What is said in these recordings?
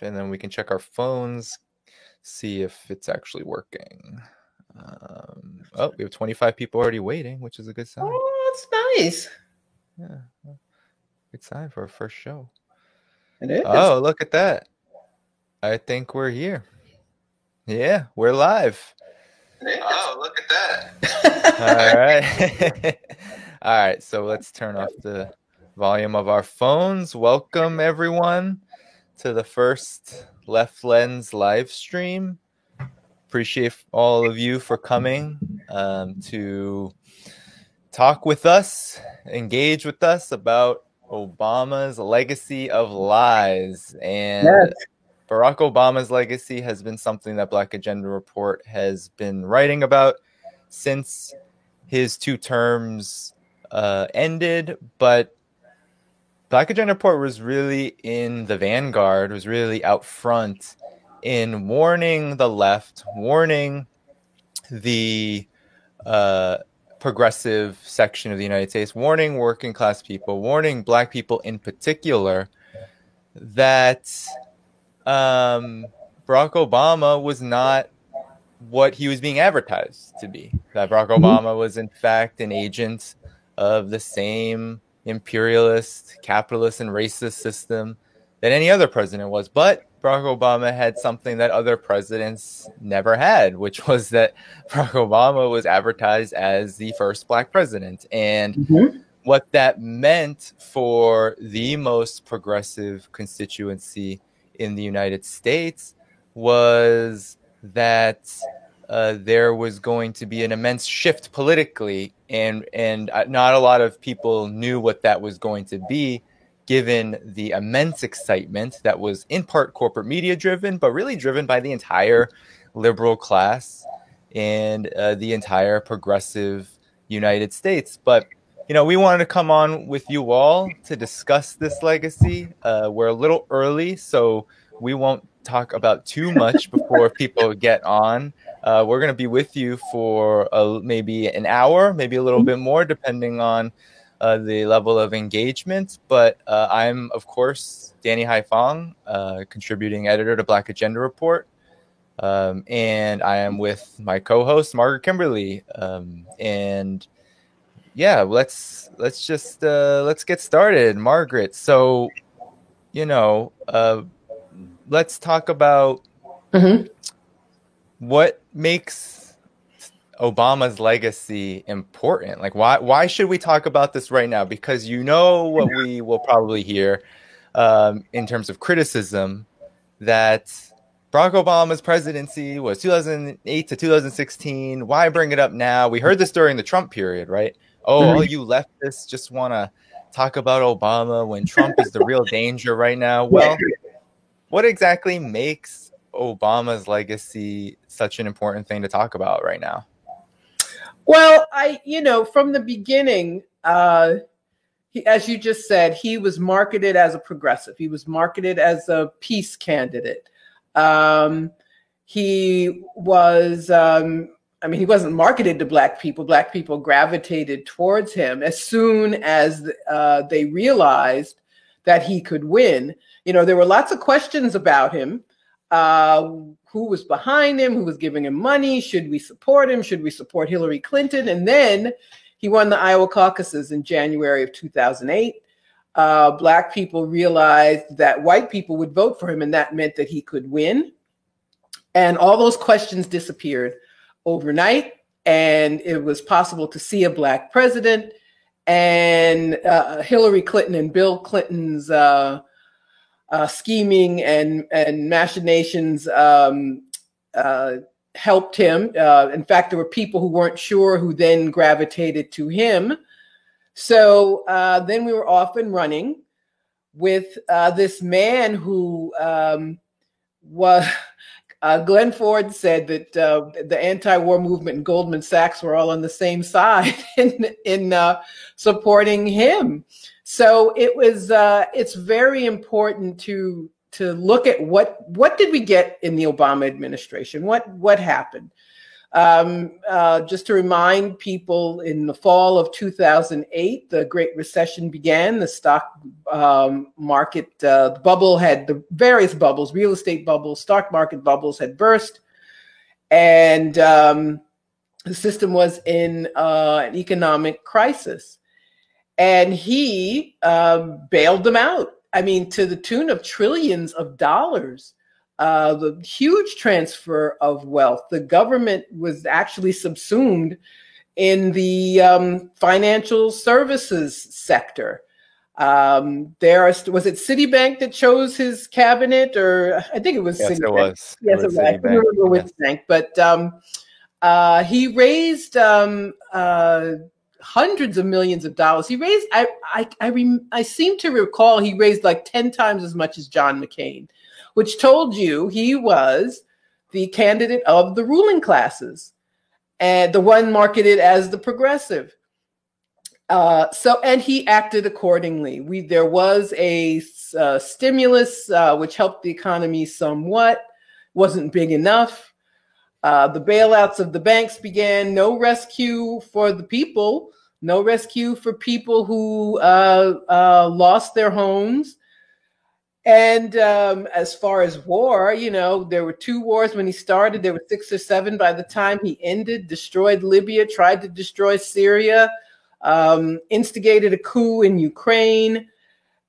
and then we can check our phones, see if it's actually working. Um, oh, we have 25 people already waiting, which is a good sign. Oh, that's nice. Yeah, good sign for our first show. It is. Oh, look at that. I think we're here. Yeah, we're live. Oh, look at that. All right. All right, so let's turn off the volume of our phones. Welcome, everyone, to the first Left Lens live stream. Appreciate all of you for coming um, to talk with us, engage with us about Obama's legacy of lies. And Yes. Barack Obama's legacy has been something that Black Agenda Report has been writing about since his two terms uh, ended. But Black Agenda Report was really in the vanguard, was really out front in warning the left, warning the uh, progressive section of the United States, warning working class people, warning black people in particular, that um, Barack Obama was not what he was being advertised to be. That Barack Obama was, in fact, an agent of the same imperialist, capitalist, and racist system than any other president was. But Barack Obama had something that other presidents never had, which was that Barack Obama was advertised as the first black president. And Mhm. what that meant for the most progressive constituency in the United States was that uh, there was going to be an immense shift politically, and and uh, not a lot of people knew what that was going to be, given the immense excitement that was in part corporate media driven, but really driven by the entire liberal class and uh, the entire progressive United States. But you know, we wanted to come on with you all to discuss this legacy. Uh, we're a little early, so we won't talk about too much before people get on. Uh, we're going to be with you for uh, maybe an hour, maybe a little bit more, depending on uh, the level of engagement. But uh, I'm, of course, Danny Haiphong, uh, contributing editor to Black Agenda Report. Um, and I am with my co-host Margaret Kimberley. Um, and yeah, let's let's just uh, let's get started, Margaret. So, you know, uh, let's talk about Mhm. what makes Obama's legacy important. Like, why why should we talk about this right now? Because you know what we will probably hear um, in terms of criticism that Barack Obama's presidency was 2008 to 2016. Why bring it up now? We heard this during the Trump period, right? Oh, all you leftists just want to talk about Obama when Trump is the real danger right now. Well, what exactly makes Obama's legacy such an important thing to talk about right now? Well, I, you know, from the beginning, uh, he, as you just said, he was marketed as a progressive. He was marketed as a peace candidate. Um, he was, um, I mean, he wasn't marketed to Black people. Black people gravitated towards him as soon as uh, they realized that he could win. You know, there were lots of questions about him. Uh, who was behind him? Who was giving him money? Should we support him? Should we support Hillary Clinton? And then he won the Iowa caucuses in January of 2008. Uh, black people realized that white people would vote for him, and that meant that he could win. And all those questions disappeared overnight, and it was possible to see a black president. And uh, Hillary Clinton and Bill Clinton's uh, uh, scheming and and machinations um, uh, helped him. Uh, in fact, there were people who weren't sure who then gravitated to him. So uh, then we were off and running with uh, this man who um, was. Uh, Glen Ford said that the anti-war movement and Goldman Sachs were all on the same side in in supporting him. So it was. Uh, it's very important to to look at what what did we get in the Obama administration. What what happened? Um, uh, just to remind people, in the fall of 2008, the Great Recession began. The stock um, market uh, bubble had the various bubbles, real estate bubbles, stock market bubbles had burst, and um, the system was in uh, an economic crisis. And he um, bailed them out. I mean, to the tune of trillions of dollars uh, the huge transfer of wealth. The government was actually subsumed in the um, financial services sector. Um, there are, was it Citibank that chose his cabinet, or I think it was. Yes, Citibank. it was. Yes, it was. It was. I can't remember which yes. bank, but um, uh, he raised um, uh, hundreds of millions of dollars. He raised. I I I, rem, I seem to recall he raised like ten times as much as John McCain which told you he was the candidate of the ruling classes and the one marketed as the progressive. Uh, so, and he acted accordingly. We there was a uh, stimulus uh, which helped the economy somewhat, wasn't big enough. Uh, the bailouts of the banks began. No rescue for the people. No rescue for people who uh, uh, lost their homes. And um, as far as war, you know, there were two wars when he started. There were six or seven by the time he ended, destroyed Libya, tried to destroy Syria, um, instigated a coup in Ukraine,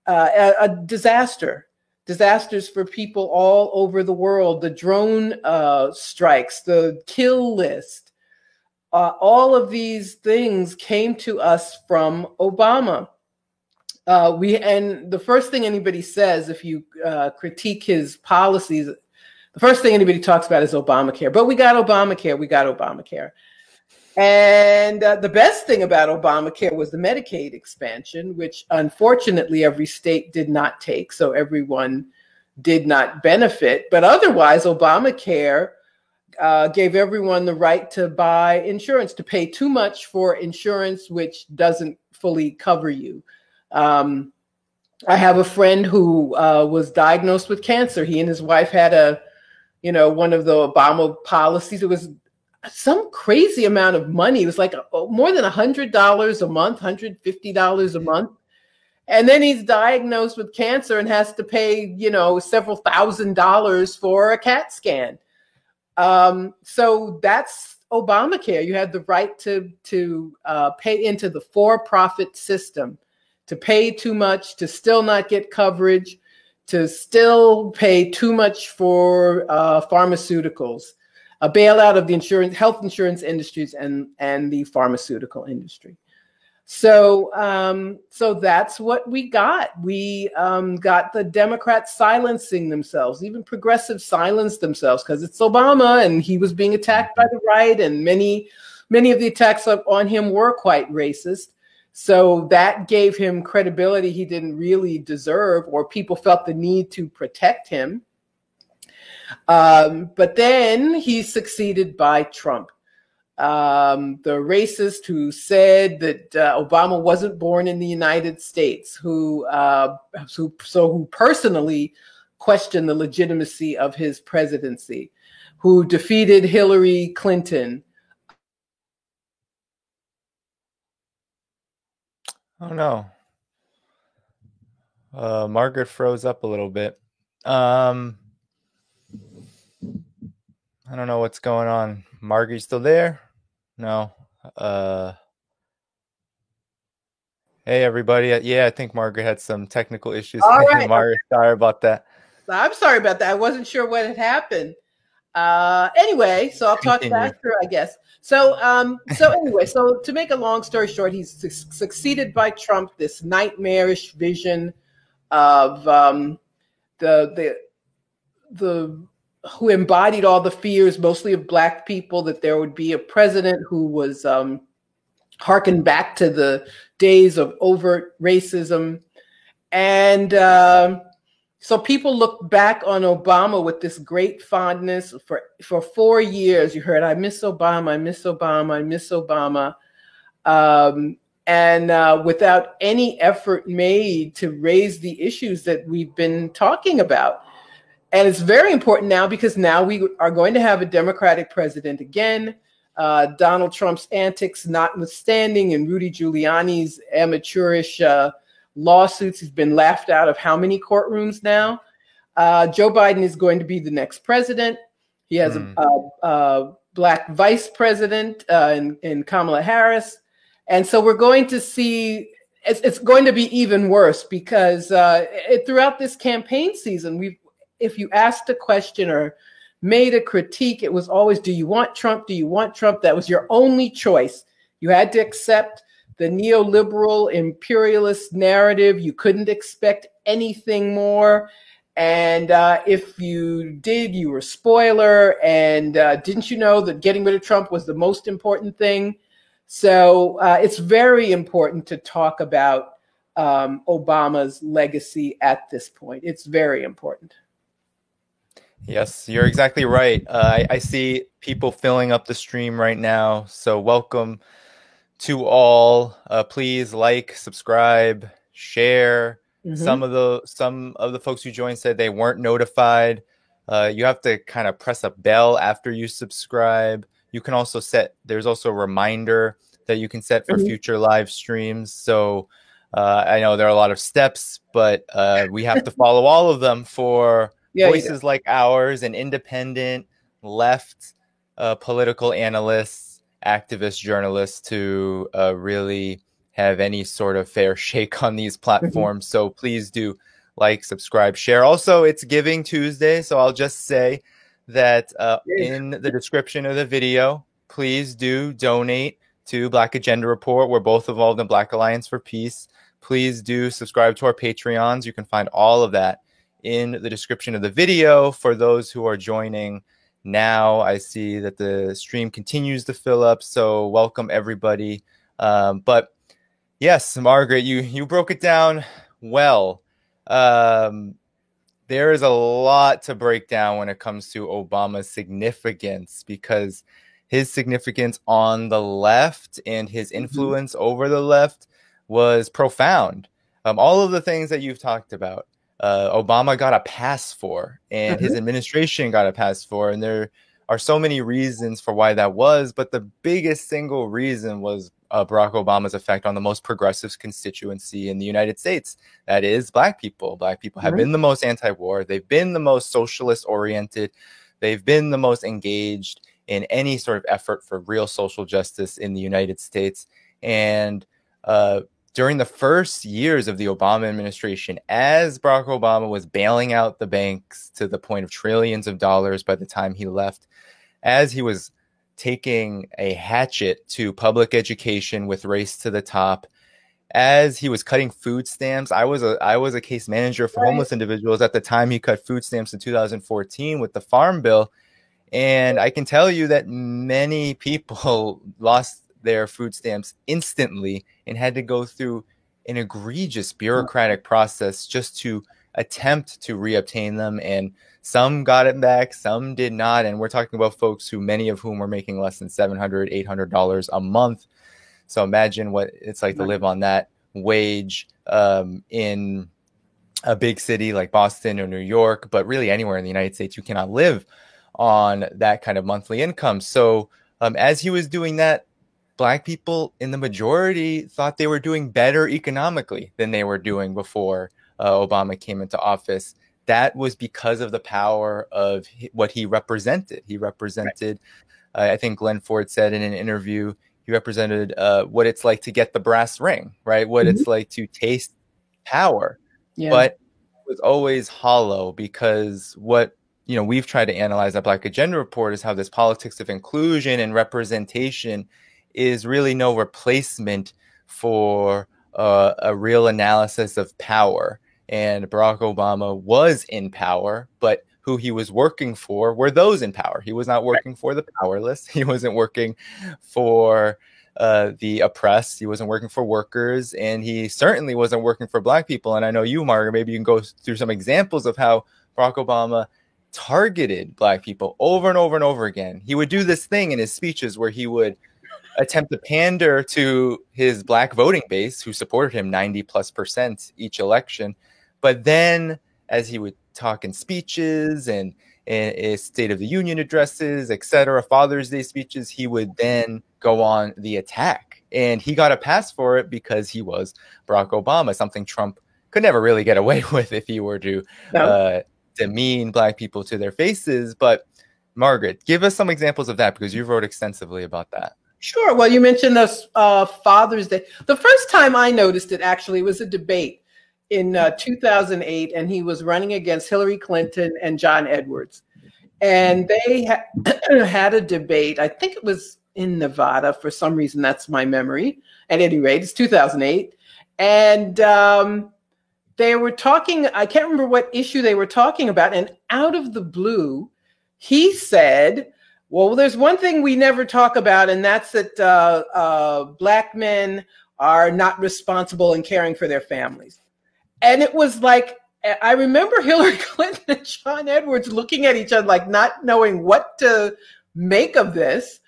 uh, a, a, disaster. Disasters for people all over the world, the drone uh, strikes, the kill list. Uh, all of these things came to us from Obama. Uh, we and the first thing anybody says if you uh, critique his policies, the first thing anybody talks about is Obamacare. But we got Obamacare. We got Obamacare. And uh, the best thing about Obamacare was the Medicaid expansion, which unfortunately every state did not take, so everyone did not benefit. But otherwise, Obamacare uh, gave everyone the right to buy insurance, to pay too much for insurance which doesn't fully cover you. Um, I have a friend who uh, was diagnosed with cancer. He and his wife had a, you know, one of the Obama policies. It was some crazy amount of money. It was like uh, more than a hundred dollars a month, hundred fifty dollars a month. And then he's diagnosed with cancer and has to pay, you know, several thousand dollars for a CAT scan. Um, so that's Obamacare. You had the right to to uh, pay into the for-profit system to pay too much, to still not get coverage, to still pay too much for uh, pharmaceuticals, a bailout of the insurance, health insurance industries and, and the pharmaceutical industry. So, um, so that's what we got. We um, got the Democrats silencing themselves, even progressives silenced themselves because it's Obama and he was being attacked by the right, and many, many of the attacks on him were quite racist. So that gave him credibility he didn't really deserve, or people felt the need to protect him. Um, but then he's succeeded by Trump, um, the racist who said that uh, Obama wasn't born in the United States, who, uh, who so who personally questioned the legitimacy of his presidency, who defeated Hillary Clinton, Oh no. Uh, Margaret froze up a little bit. Um, I don't know what's going on. Margaret still there? No. Uh, hey everybody. Uh, yeah, I think Margaret had some technical issues. All right. Margaret, sorry about that. I'm sorry about that. I wasn't sure what had happened. Uh, anyway, so I'll talk Continue. faster, I guess. So, um, so anyway, so to make a long story short, he's su- succeeded by Trump. This nightmarish vision of um, the the the who embodied all the fears, mostly of black people, that there would be a president who was um, harkened back to the days of overt racism, and. Uh, so people look back on Obama with this great fondness for for four years. You heard, "I miss Obama, I miss Obama, I miss Obama," um, and uh, without any effort made to raise the issues that we've been talking about. And it's very important now because now we are going to have a Democratic president again. uh, Donald Trump's antics notwithstanding, and Rudy Giuliani's amateurish uh, lawsuits, he's been laughed out of how many courtrooms now? Uh, Joe Biden is going to be the next president. He has mm. a, a, a, black vice president uh, in, in Kamala Harris. And so we're going to see it's, it's going to be even worse because uh, it, throughout this campaign season, we've if you asked a question or made a critique, it was always, "Do you want Trump? Do you want Trump?" That was your only choice. You had to accept the neoliberal imperialist narrative. You couldn't expect anything more. And uh, if you did, you were a spoiler. And uh, didn't you know that getting rid of Trump was the most important thing? So uh, it's very important to talk about um, Obama's legacy at this point. It's very important. Yes, you're exactly right. Uh, I, I, see people filling up the stream right now. So welcome to all. Uh, please like, subscribe, share. Mm-hmm. Some of the some of the folks who joined said they weren't notified. Uh, you have to kind of press a bell after you subscribe. You can also set, there's also a reminder that you can set for mm-hmm. future live streams. So uh, I know there are a lot of steps, but uh, we have to follow all of them for yeah, voices yeah. like ours and independent left uh, political analysts, activists, journalists to uh, really have any sort of fair shake on these mm-hmm. platforms. So please do like, subscribe, share. Also, it's Giving Tuesday, so I'll just say that uh, in the description of the video, please do donate to Black Agenda Report. We're both involved in Black Alliance for Peace. Please do subscribe to our Patreons. You can find all of that in the description of the video. For those who are joining now, I see that the stream continues to fill up. So welcome everybody. Um, but yes, Margaret, you you broke it down well. Um, there is a lot to break down when it comes to Obama's significance because his significance on the left and his mm-hmm. influence mm-hmm. over the left was profound. Um, all of the things that you've talked about, uh, Obama got a pass for, and mm-hmm. his administration got a pass for, and there are so many reasons for why that was. But the biggest single reason was uh, Barack Obama's effect on the most progressive constituency in the United States. That is, Black people. Black people have been the most anti war, they've been the most socialist oriented, they've been the most engaged in any sort of effort for real social justice in the United States. And uh, during the first years of the Obama administration, as Barack Obama was bailing out the banks to the point of trillions of dollars by the time he left, as he was taking a hatchet to public education with Race to the Top. As he was cutting food stamps, I was a I was a case manager for homeless individuals at the time he cut food stamps in 2014 with the Farm Bill, and I can tell you that many people lost their food stamps instantly and had to go through an egregious bureaucratic process just to attempt to reobtain them and some got it back, some did not. And we're talking about folks who, many of whom were making less than $700, $800 a month. So imagine what it's like to live on that wage um, in a big city like Boston or New York, but really anywhere in the United States, you cannot live on that kind of monthly income. So um, as he was doing that, Black people in the majority thought they were doing better economically than they were doing before uh, Obama came into office that was because of the power of what he represented. He represented, right. uh, I think Glen Ford said in an interview, he represented uh, what it's like to get the brass ring, right? What mm-hmm. it's like to taste power. Yeah. But it was always hollow because what you know we've tried to analyze that Black Agenda report is how this politics of inclusion and representation is really no replacement for uh, a real analysis of power and Barack Obama was in power, but who he was working for were those in power. He was not working for the powerless. He wasn't working for uh, the oppressed. He wasn't working for workers, and he certainly wasn't working for Black people. And I know you, Margaret, maybe you can go through some examples of how Barack Obama targeted Black people over and over and over again. He would do this thing in his speeches where he would attempt to pander to his Black voting base, who supported him 90 plus percent each election but then, as he would talk in speeches and, and State of the Union addresses, etc., Father's Day speeches, he would then go on the attack. And he got a pass for it because he was Barack Obama, something Trump could never really get away with if he were to no. uh, demean black people to their faces. But Margaret, give us some examples of that because you wrote extensively about that. Sure. Well, you mentioned this uh, Father's Day. The first time I noticed it actually was a debate in uh, 2008, and he was running against Hillary Clinton and John Edwards. And they ha- had a debate. I think it was in Nevada for some reason. That's my memory. At any rate, it's 2008. And um, they were talking, I can't remember what issue they were talking about. And out of the blue, he said, well, there's one thing we never talk about, and that's that uh, uh, Black men are not responsible in caring for their families. And it was like, I remember Hillary Clinton and John Edwards looking at each other, like not knowing what to make of this.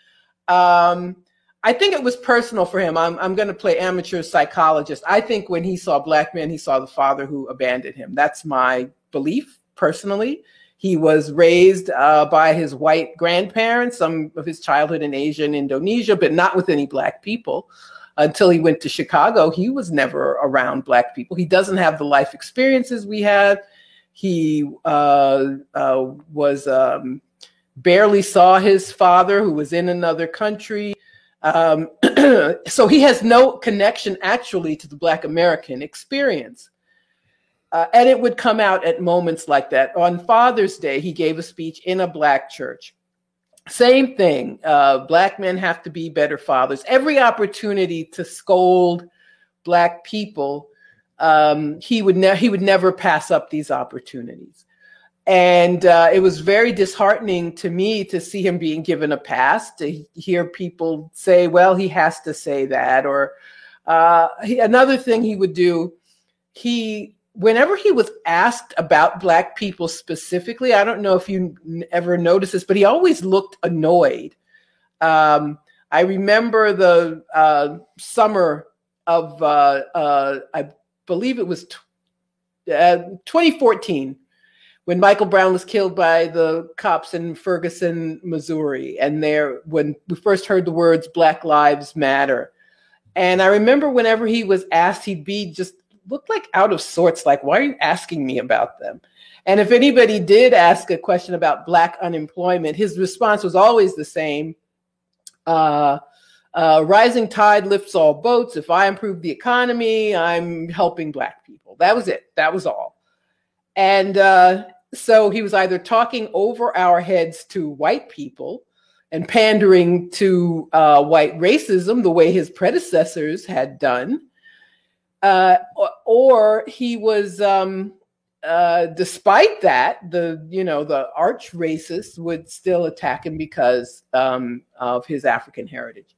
Um, I think it was personal for him. I'm, I'm going to play amateur psychologist. I think when he saw black men, he saw the father who abandoned him. That's my belief personally. He was raised uh, by his white grandparents, some of his childhood in Asia and Indonesia, but not with any black people. Until he went to Chicago, he was never around black people. He doesn't have the life experiences we had. He uh, uh, was um, barely saw his father, who was in another country. Um, so he has no connection actually to the Black American experience. Uh, and it would come out at moments like that. On Father's Day, he gave a speech in a black church. Same thing. Uh, black men have to be better fathers. Every opportunity to scold black people, um, he would ne- he would never pass up these opportunities. And uh, it was very disheartening to me to see him being given a pass. To hear people say, "Well, he has to say that," or uh, he, another thing he would do. He whenever he was asked about black people specifically, I don't know if you ever noticed this, but he always looked annoyed. Um, I remember the uh, summer of, uh, uh, I believe it was t- uh, 2014, when Michael Brown was killed by the cops in Ferguson, Missouri, and there when we first heard the words "Black Lives Matter." And I remember whenever he was asked, he'd be just looked like out of sorts. Like, why are you asking me about them? And if anybody did ask a question about Black unemployment, his response was always the same. Uh, uh, rising tide lifts all boats. If I improve the economy, I'm helping Black people. That was it. That was all. And uh, so he was either talking over our heads to white people and pandering to uh, white racism the way his predecessors had done, uh, or, he was um, uh, despite that the you know the arch racist would still attack him because um, of his african heritage.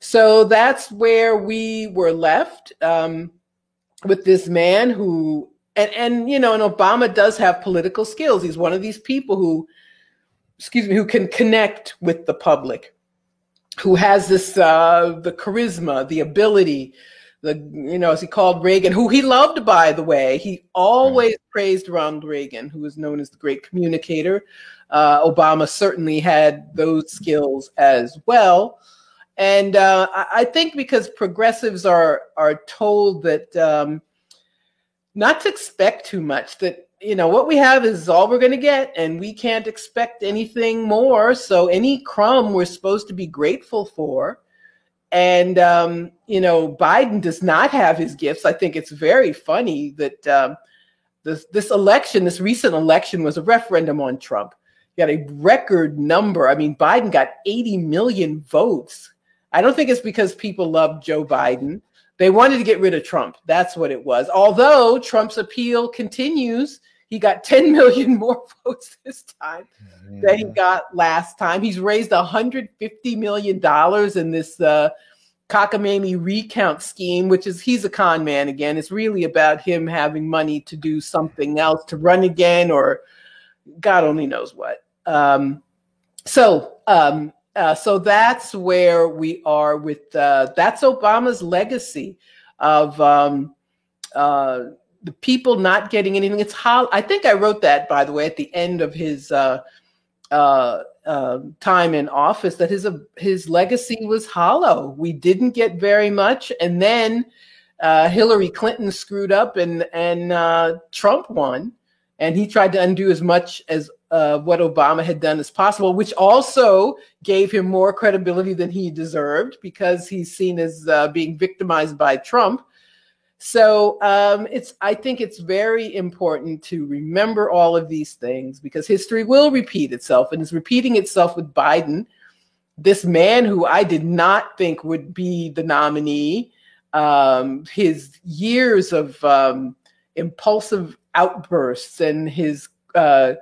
So that's where we were left um, with this man who and and you know and obama does have political skills. He's one of these people who excuse me who can connect with the public who has this uh, the charisma the ability the you know as he called Reagan, who he loved by the way. He always praised Ronald Reagan, who was known as the great communicator. Uh, Obama certainly had those skills as well, and uh, I think because progressives are are told that um, not to expect too much. That you know what we have is all we're going to get, and we can't expect anything more. So any crumb we're supposed to be grateful for and, um, you know, Biden does not have his gifts. I think it's very funny that um, this, this election, this recent election, was a referendum on Trump. You got a record number. I mean, Biden got 80 million votes. I don't think it's because people love Joe Biden. They wanted to get rid of Trump. That's what it was. Although Trump's appeal continues, he got 10 million more votes this time mm-hmm. than he got last time. He's raised 150 million dollars in this uh, cockamamie recount scheme, which is he's a con man again. It's really about him having money to do something else, to run again, or God only knows what. Um, so, um, uh, so that's where we are with uh, that's Obama's legacy of um, uh, the people not getting anything. It's how I think I wrote that by the way at the end of his uh, uh, uh, time in office that his uh, his legacy was hollow. We didn't get very much, and then uh, Hillary Clinton screwed up, and and uh, Trump won, and he tried to undo as much as what Obama had done as possible, which also gave him more credibility than he deserved because he's seen as being victimized by Trump. So um, it's I think it's very important to remember all of these things because history will repeat itself and is repeating itself with Biden, this man who I did not think would be the nominee. Um, his years of um, impulsive outbursts and his, uh,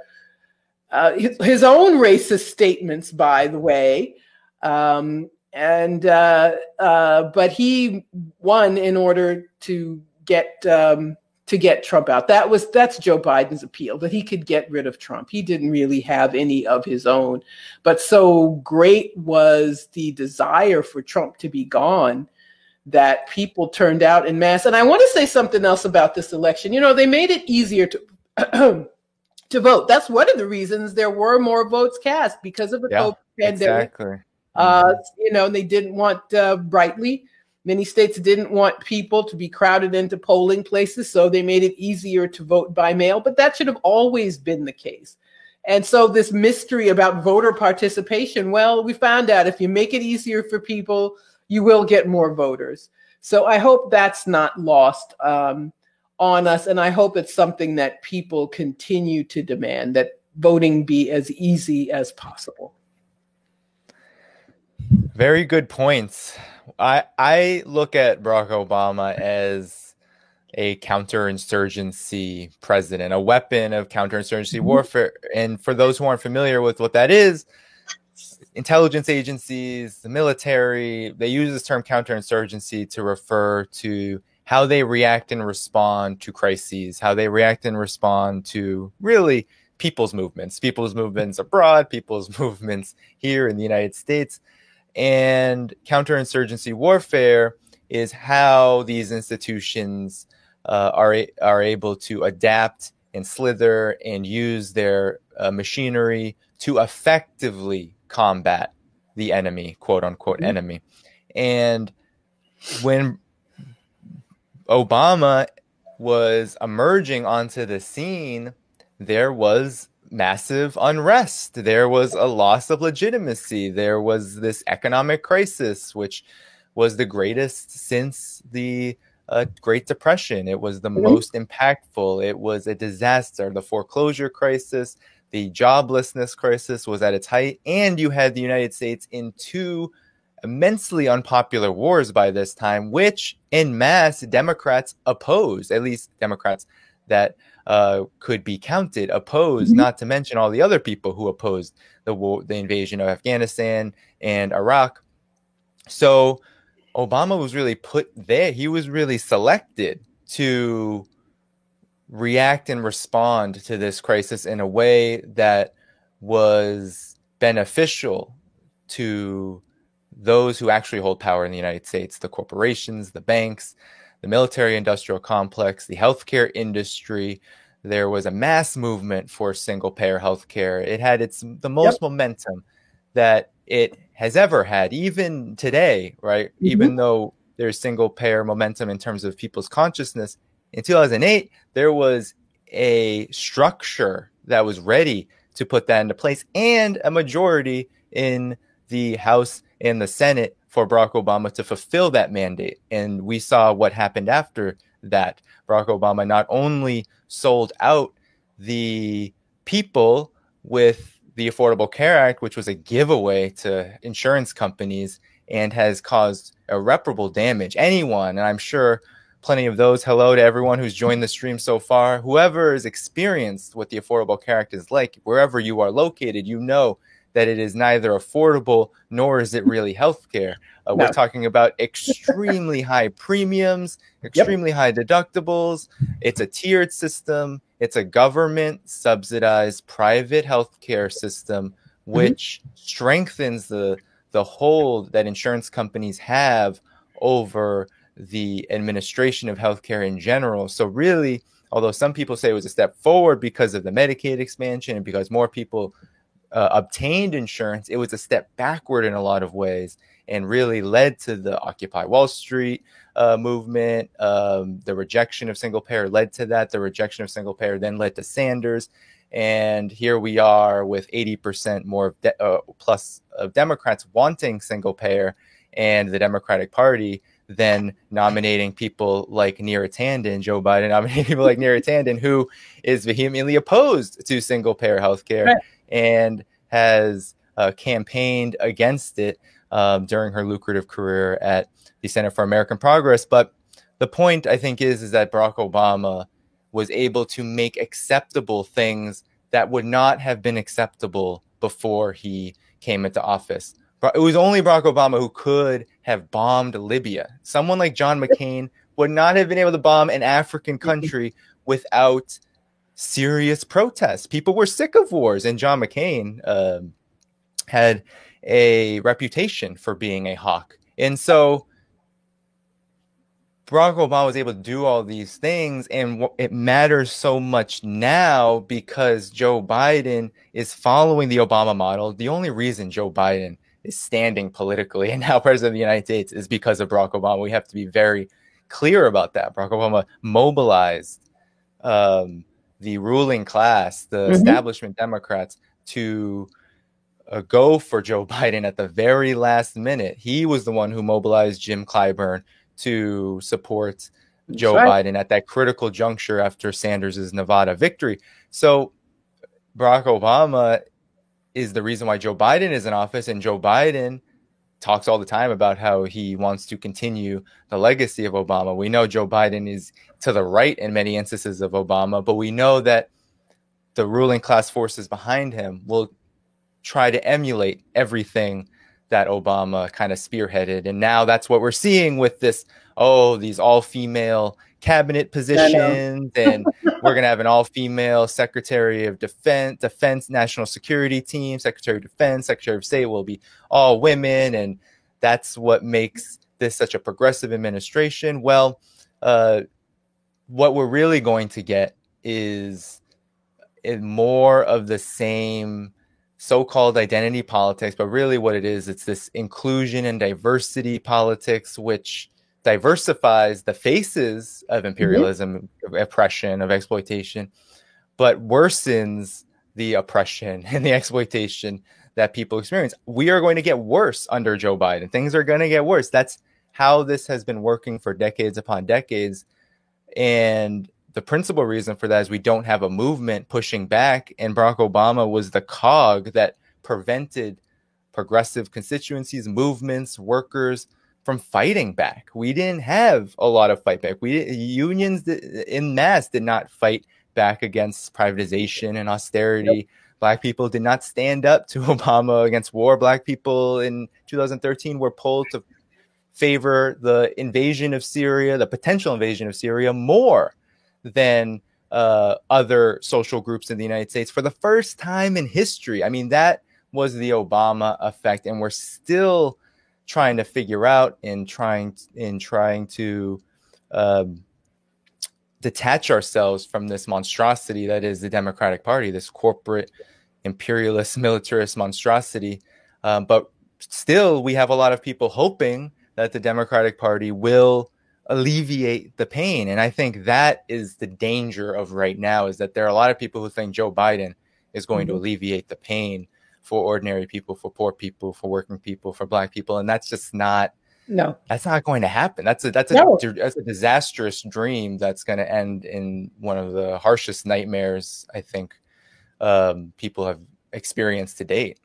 uh, his his own racist statements, by the way, um, and uh, uh, but he won in order to get um, to get Trump out. That was that's Joe Biden's appeal that he could get rid of Trump. He didn't really have any of his own, but so great was the desire for Trump to be gone that people turned out in mass. And I want to say something else about this election. You know, they made it easier to to vote. That's one of the reasons there were more votes cast because of the Yeah, COVID pandemic. Exactly. Uh, you know, and they didn't want uh, brightly. Many states didn't want people to be crowded into polling places, so they made it easier to vote by mail. But that should have always been the case. And so, this mystery about voter participation well, we found out if you make it easier for people, you will get more voters. So, I hope that's not lost um, on us. And I hope it's something that people continue to demand that voting be as easy as possible. Very good points. I I look at Barack Obama as a counterinsurgency president, a weapon of counterinsurgency Mhm. warfare. And for those who aren't familiar with what that is, intelligence agencies, the military, they use this term counterinsurgency to refer to how they react and respond to crises, how they react and respond to really people's movements, people's movements abroad, people's movements here in the United States. And counterinsurgency warfare is how these institutions uh, are are able to adapt and slither and use their uh, machinery to effectively combat the enemy, quote unquote Mhm. enemy. And when Obama was emerging onto the scene, there was massive unrest. There was a loss of legitimacy. There was this economic crisis, which was the greatest since the uh, Great Depression. It was the Mhm. most impactful. It was a disaster. The foreclosure crisis, the joblessness crisis was at its height. And you had the United States in two immensely unpopular wars by this time, which in mass Democrats opposed, at least Democrats that uh, could be counted, opposed, Mhm. not to mention all the other people who opposed the war, the invasion of Afghanistan and Iraq. So Obama was really put there. He was really selected to react and respond to this crisis in a way that was beneficial to those who actually hold power in the United States the corporations, the banks, the military industrial complex, the healthcare industry. There was a mass movement for single payer healthcare. It had its the most momentum that it has ever had, even today, right? Mhm. Even though there's single payer momentum in terms of people's consciousness, in 2008, there was a structure that was ready to put that into place and a majority in the House and the Senate for Barack Obama to fulfill that mandate. And we saw what happened after that. Barack Obama not only sold out the people with the Affordable Care Act, which was a giveaway to insurance companies and has caused irreparable damage. Anyone, and I'm sure plenty of those, hello to everyone who's joined the stream so far, whoever has experienced what the Affordable Care Act is like, wherever you are located, you know that it is neither affordable nor is it really healthcare. Uh, No. We're talking about extremely high premiums, extremely high deductibles. It's a tiered system. It's a government subsidized private healthcare system, which strengthens the the hold that insurance companies have over the administration of healthcare in general. So, really, although some people say it was a step forward because of the Medicaid expansion and because more people uh, obtained insurance, it was a step backward in a lot of ways and really led to the Occupy Wall Street uh, movement. Um, the rejection of single payer led to that. The rejection of single payer then led to Sanders. And here we are with 80% more de- uh, plus of Democrats wanting single payer and the Democratic Party then nominating people like Neera Tanden, Joe Biden nominating people like Neera Tanden, who is vehemently opposed to single payer healthcare right. And has uh, campaigned against it um, during her lucrative career at the Center for American Progress. But the point I think is is that Barack Obama was able to make acceptable things that would not have been acceptable before he came into office. It was only Barack Obama who could have bombed Libya. Someone like John McCain would not have been able to bomb an African country without serious protests. People were sick of wars, and John McCain uh, had a reputation for being a hawk. And so Barack Obama was able to do all these things, and it matters so much now because Joe Biden is following the Obama model. The only reason Joe Biden is standing politically and now president of the United States is because of Barack Obama. We have to be very clear about that. Barack Obama mobilized um, the ruling class, the mm-hmm. establishment Democrats, to uh, go for Joe Biden at the very last minute. He was the one who mobilized Jim Clyburn to support That's Joe right. Biden at that critical juncture after Sanders' Nevada victory. So Barack Obama is the reason why Joe Biden is in office, and Joe Biden talks all the time about how he wants to continue the legacy of Obama. We know Joe Biden is to the right in many instances of Obama, but we know that the ruling class forces behind him will try to emulate everything that Obama kind of spearheaded. And now that's what we're seeing with this oh, these all female cabinet positions, and we're going to have an all female secretary of defense, defense, national security team, secretary of defense, secretary of state will be all women. And that's what makes this such a progressive administration. Well, uh, what we're really going to get is more of the same so-called identity politics but really what it is it's this inclusion and diversity politics which diversifies the faces of mm-hmm. imperialism mm-hmm. of oppression of exploitation but worsens the oppression and the exploitation that people experience we are going to get worse under joe biden things are going to get worse that's how this has been working for decades upon decades and the principal reason for that is we don't have a movement pushing back, and Barack Obama was the cog that prevented progressive constituencies, movements, workers from fighting back. We didn't have a lot of fight back. We unions in mass did not fight back against privatization and austerity. Yep. Black people did not stand up to Obama against war. Black people in 2013 were polled to favor the invasion of Syria, the potential invasion of Syria, more than uh, other social groups in the United States for the first time in history. I mean, that was the Obama effect, and we're still trying to figure out and trying in trying to um, detach ourselves from this monstrosity that is the Democratic Party, this corporate imperialist militarist monstrosity. Um, but still, we have a lot of people hoping that the Democratic Party will alleviate the pain. And I think that is the danger of right now is that there are a lot of people who think Joe Biden is going mm-hmm. to alleviate the pain for ordinary people, for poor people, for working people, for black people. And that's just not no that's not going to happen that's a that's a no. that's a disastrous dream that's going to end in one of the harshest nightmares i think um, people have experienced to date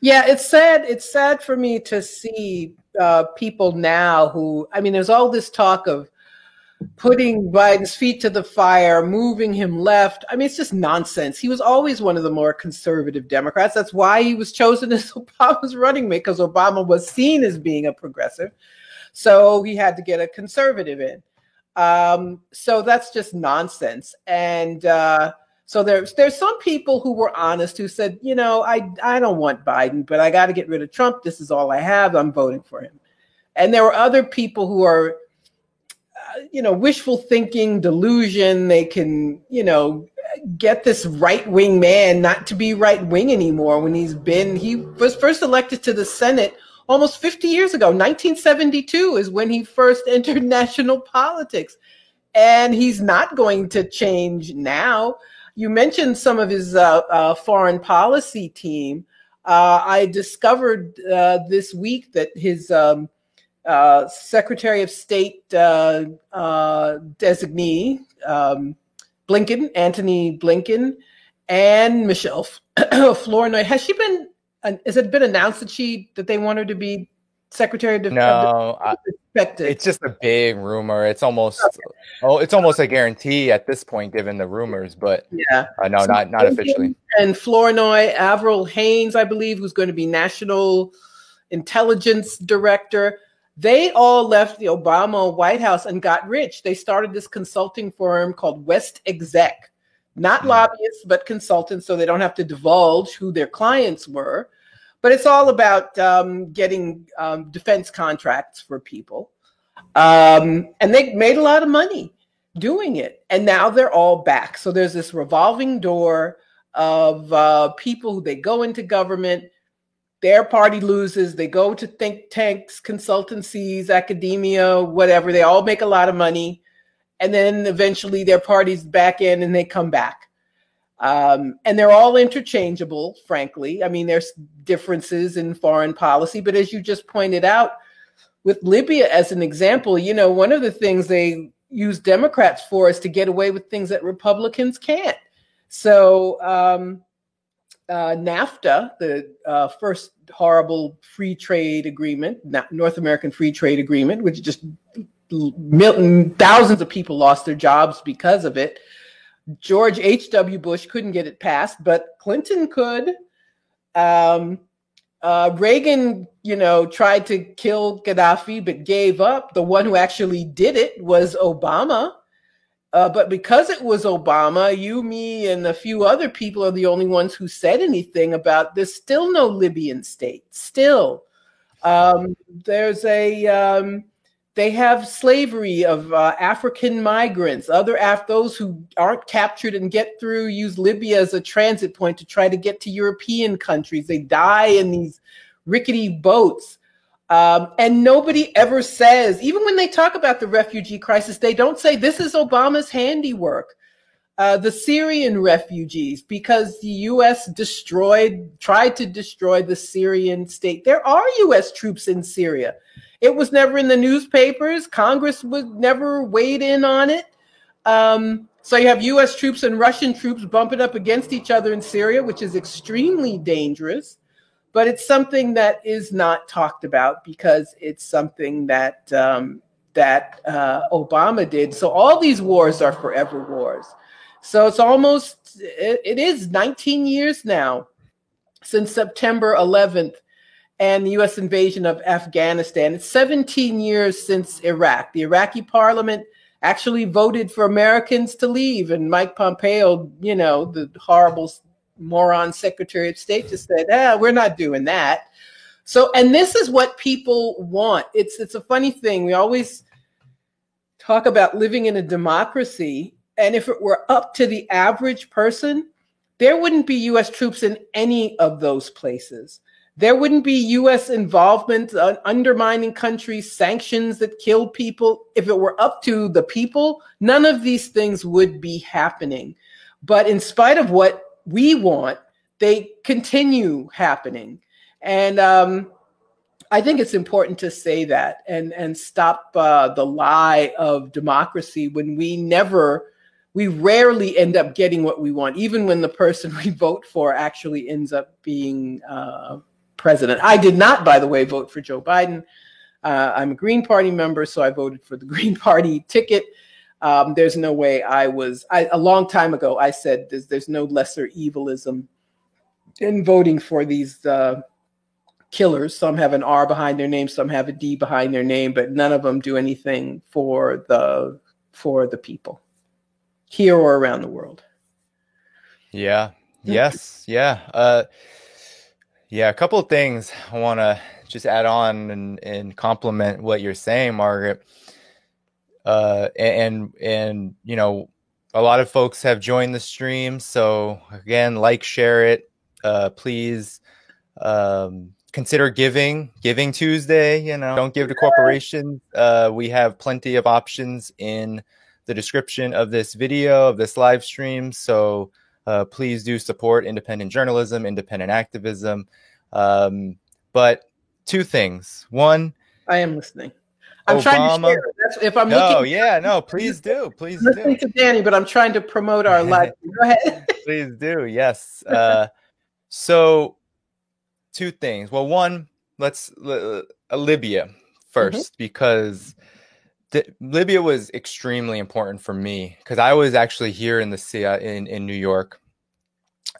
yeah, it's sad. It's sad for me to see uh, people now who, I mean, there's all this talk of putting Biden's feet to the fire, moving him left. I mean, it's just nonsense. He was always one of the more conservative Democrats. That's why he was chosen as Obama's running mate, because Obama was seen as being a progressive. So he had to get a conservative in. Um, so that's just nonsense. And, uh, so there's there's some people who were honest who said, you know, I I don't want Biden, but I got to get rid of Trump. This is all I have. I'm voting for him. And there were other people who are uh, you know, wishful thinking, delusion. They can, you know, get this right wing man not to be right wing anymore when he's been, he was first elected to the Senate almost 50 years ago. 1972 is when he first entered national politics. And he's not going to change now. You mentioned some of his uh, uh, foreign policy team. Uh, I discovered uh, this week that his um, uh, Secretary of State uh, designee, um, Blinken, Antony Blinken, and Michelle Flournoy, has she been? Has it been announced that she that they want her to be Secretary of Defense? No, I, it's just a big rumor. It's almost oh, it's almost a guarantee at this point, given the rumors. But yeah, uh, no, so not not officially. And Flournoy, Avril Haines, I believe, who's going to be National Intelligence Director. They all left the Obama White House and got rich. They started this consulting firm called WestExec, not mm lobbyists, but consultants, so they don't have to divulge who their clients were but it's all about um, getting um, defense contracts for people. Um, and they made a lot of money doing it. And now they're all back. So there's this revolving door of uh, people who they go into government, their party loses, they go to think tanks, consultancies, academia, whatever. They all make a lot of money. And then eventually their party's back in and they come back. Um, and they're all interchangeable, frankly. I mean, there's differences in foreign policy, but as you just pointed out, with Libya as an example, you know, one of the things they use Democrats for is to get away with things that Republicans can't. So, um, uh, NAFTA, the uh, first horrible free trade agreement, North American free trade agreement, which just thousands of people lost their jobs because of it. George H.W. Bush couldn't get it passed, but Clinton could. Um, uh, Reagan, you know, tried to kill Gaddafi, but gave up. The one who actually did it was Obama. Uh, but because it was Obama, you, me, and a few other people are the only ones who said anything about there's still no Libyan state. Still. Um, there's a. Um, they have slavery of uh, African migrants. Other Af- those who aren't captured and get through use Libya as a transit point to try to get to European countries. They die in these rickety boats. Um, and nobody ever says, even when they talk about the refugee crisis, they don't say this is Obama's handiwork. Uh, the Syrian refugees, because the U.S. destroyed, tried to destroy the Syrian state. There are U.S. troops in Syria. It was never in the newspapers. Congress would never weighed in on it. Um, so you have U.S. troops and Russian troops bumping up against each other in Syria, which is extremely dangerous. But it's something that is not talked about because it's something that um, that uh, Obama did. So all these wars are forever wars. So it's almost it, it is 19 years now since September 11th and the US invasion of Afghanistan. It's 17 years since Iraq. The Iraqi parliament actually voted for Americans to leave. And Mike Pompeo, you know, the horrible moron Secretary of State, just said, ah, we're not doing that. So, and this is what people want. It's it's a funny thing. We always talk about living in a democracy. And if it were up to the average person, there wouldn't be US troops in any of those places there wouldn't be U.S. involvement, uh, undermining countries, sanctions that kill people. If it were up to the people, none of these things would be happening. But in spite of what we want, they continue happening. And um, I think it's important to say that and, and stop uh, the lie of democracy when we never, we rarely end up getting what we want, even when the person we vote for actually ends up being uh, president. I did not, by the way, vote for Joe Biden. Uh, I'm a Green Party member, so I voted for the Green Party ticket. Um, there's no way I was. I, a long time ago, I said there's, there's no lesser evilism in voting for these uh, killers. Some have an R behind their name, some have a D behind their name, but none of them do anything for the for the people here or around the world. Yeah. Yes. Yeah. Uh, yeah, a couple of things I want to just add on and, and complement what you're saying, Margaret. uh, and and you know a lot of folks have joined the stream. So again, like, share it, uh, please. Um, consider giving giving tuesday you know don't give to corporations uh, we have plenty of options in the description of this video of this live stream so uh, please do support independent journalism independent activism. Um, but two things. One i am listening. I'm Obama, trying to share. That's, if i'm no looking, yeah no please do please listening do. to danny but i'm trying to promote our live. Go ahead. Please do yes. Uh, so two things. Well, one, let's uh, Libya 1st mm-hmm. because Libya was extremely important for me because I was actually here in the CIA in in New York,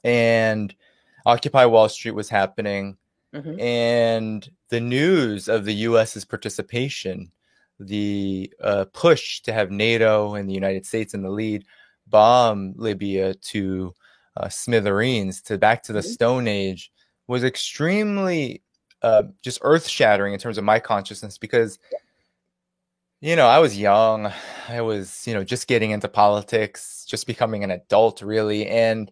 and Occupy Wall Street was happening, mm-hmm. and the news of the U.S.'s participation, the uh, push to have NATO and the United States in the lead, bomb Libya to uh, smithereens, to back to the mm-hmm. Stone Age was extremely uh, just earth shattering in terms of my consciousness because you know i was young i was you know just getting into politics just becoming an adult really and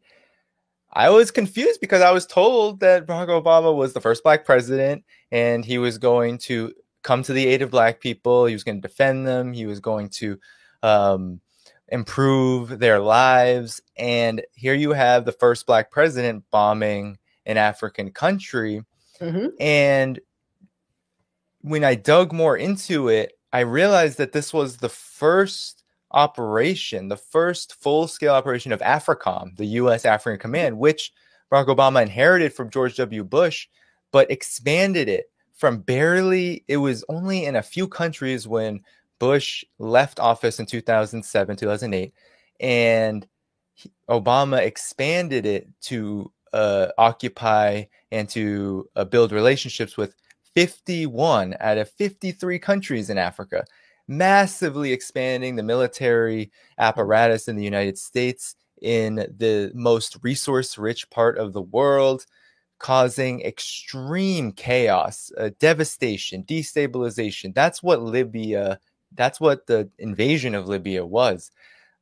i was confused because i was told that barack obama was the first black president and he was going to come to the aid of black people he was going to defend them he was going to um, improve their lives and here you have the first black president bombing an African country. Mm-hmm. And when I dug more into it, I realized that this was the first operation, the first full scale operation of AFRICOM, the U.S. African Command, which Barack Obama inherited from George W. Bush, but expanded it from barely, it was only in a few countries when Bush left office in 2007, 2008. And Obama expanded it to uh, occupy and to uh, build relationships with 51 out of 53 countries in Africa, massively expanding the military apparatus in the United States in the most resource rich part of the world, causing extreme chaos, uh, devastation, destabilization. That's what Libya, that's what the invasion of Libya was.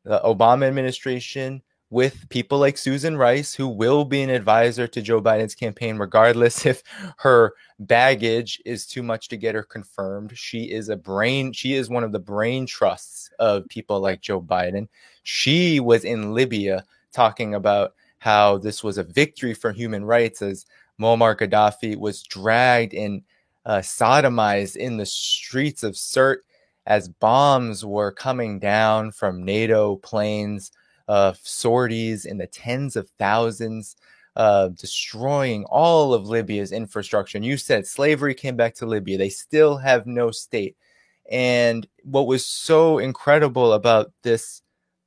The Obama administration with people like Susan Rice, who will be an advisor to Joe Biden's campaign, regardless if her baggage is too much to get her confirmed. She is a brain, she is one of the brain trusts of people like Joe Biden. She was in Libya talking about how this was a victory for human rights as Muammar Gaddafi was dragged and uh, sodomized in the streets of Sirte as bombs were coming down from NATO planes of sorties in the tens of thousands, uh, destroying all of Libya's infrastructure. And you said slavery came back to Libya. They still have no state. And what was so incredible about this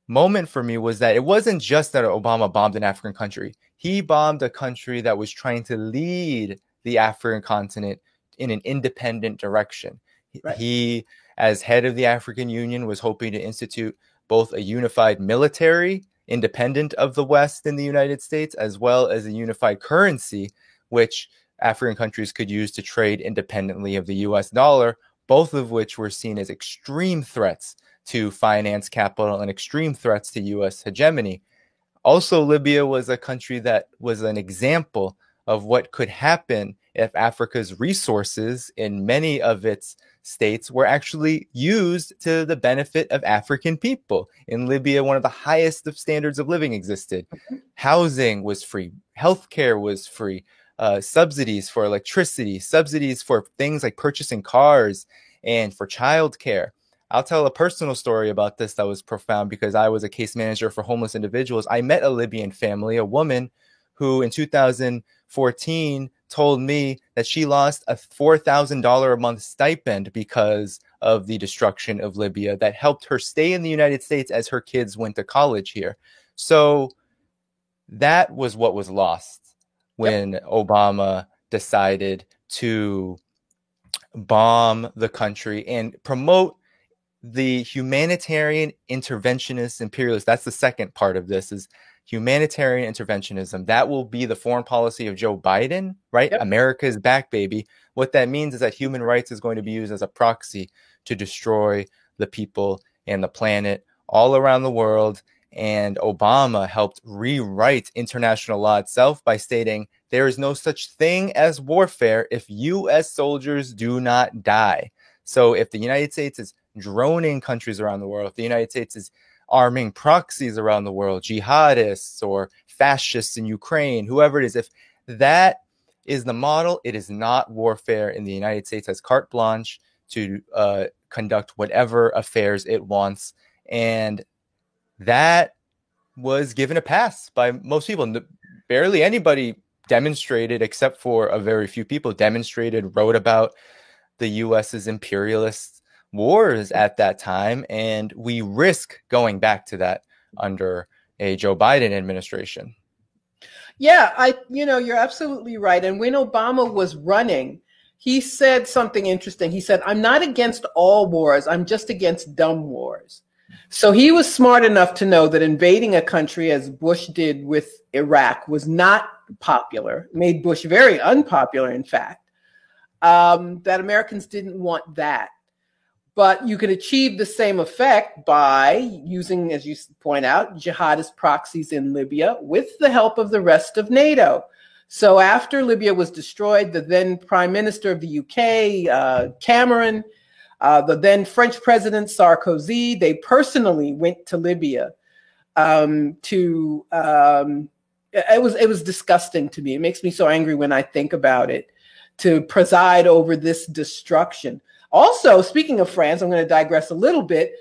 moment for me was that it wasn't just that Obama bombed an African country. He bombed a country that was trying to lead the African continent in an independent direction. Right. He, as head of the African Union, was hoping to institute both a unified military independent of the West in the United States, as well as a unified currency, which African countries could use to trade independently of the US dollar, both of which were seen as extreme threats to finance capital and extreme threats to US hegemony. Also, Libya was a country that was an example of what could happen if Africa's resources in many of its states were actually used to the benefit of African people. In Libya, one of the highest of standards of living existed. Mm-hmm. Housing was free, healthcare was free, uh, subsidies for electricity, subsidies for things like purchasing cars and for childcare. I'll tell a personal story about this that was profound because I was a case manager for homeless individuals. I met a Libyan family, a woman who in 2014 told me that she lost a $4,000 a month stipend because of the destruction of Libya that helped her stay in the United States as her kids went to college here. So that was what was lost when yep. Obama decided to bomb the country and promote the humanitarian interventionist imperialist that's the second part of this is humanitarian interventionism. That will be the foreign policy of Joe Biden, right? Yep. America's back, baby. What that means is that human rights is going to be used as a proxy to destroy the people and the planet all around the world. And Obama helped rewrite international law itself by stating there is no such thing as warfare if U.S. soldiers do not die. So if the United States is droning countries around the world, if the United States is arming proxies around the world, jihadists or fascists in Ukraine, whoever it is, if that is the model, it is not warfare, and the United States has carte blanche to uh, conduct whatever affairs it wants. And that was given a pass by most people. Barely anybody demonstrated, except for a very few people, demonstrated, wrote about the US's imperialist wars at that time. And we risk going back to that under a Joe Biden administration. Yeah, I you know, you're absolutely right. And when Obama was running, he said something interesting. He said, "I'm not against all wars. I'm just against dumb wars." So he was smart enough to know that invading a country as Bush did with Iraq was not popular, made Bush very unpopular, in fact, um, that Americans didn't want that. But you can achieve the same effect by using, as you point out, jihadist proxies in Libya with the help of the rest of NATO. So after Libya was destroyed, the then Prime Minister of the UK, uh, Cameron, uh, the then French President Sarkozy, they personally went to Libya um, to. Um, it was it was disgusting to me. It makes me so angry when I think about it. To preside over this destruction. Also, speaking of France, I'm going to digress a little bit.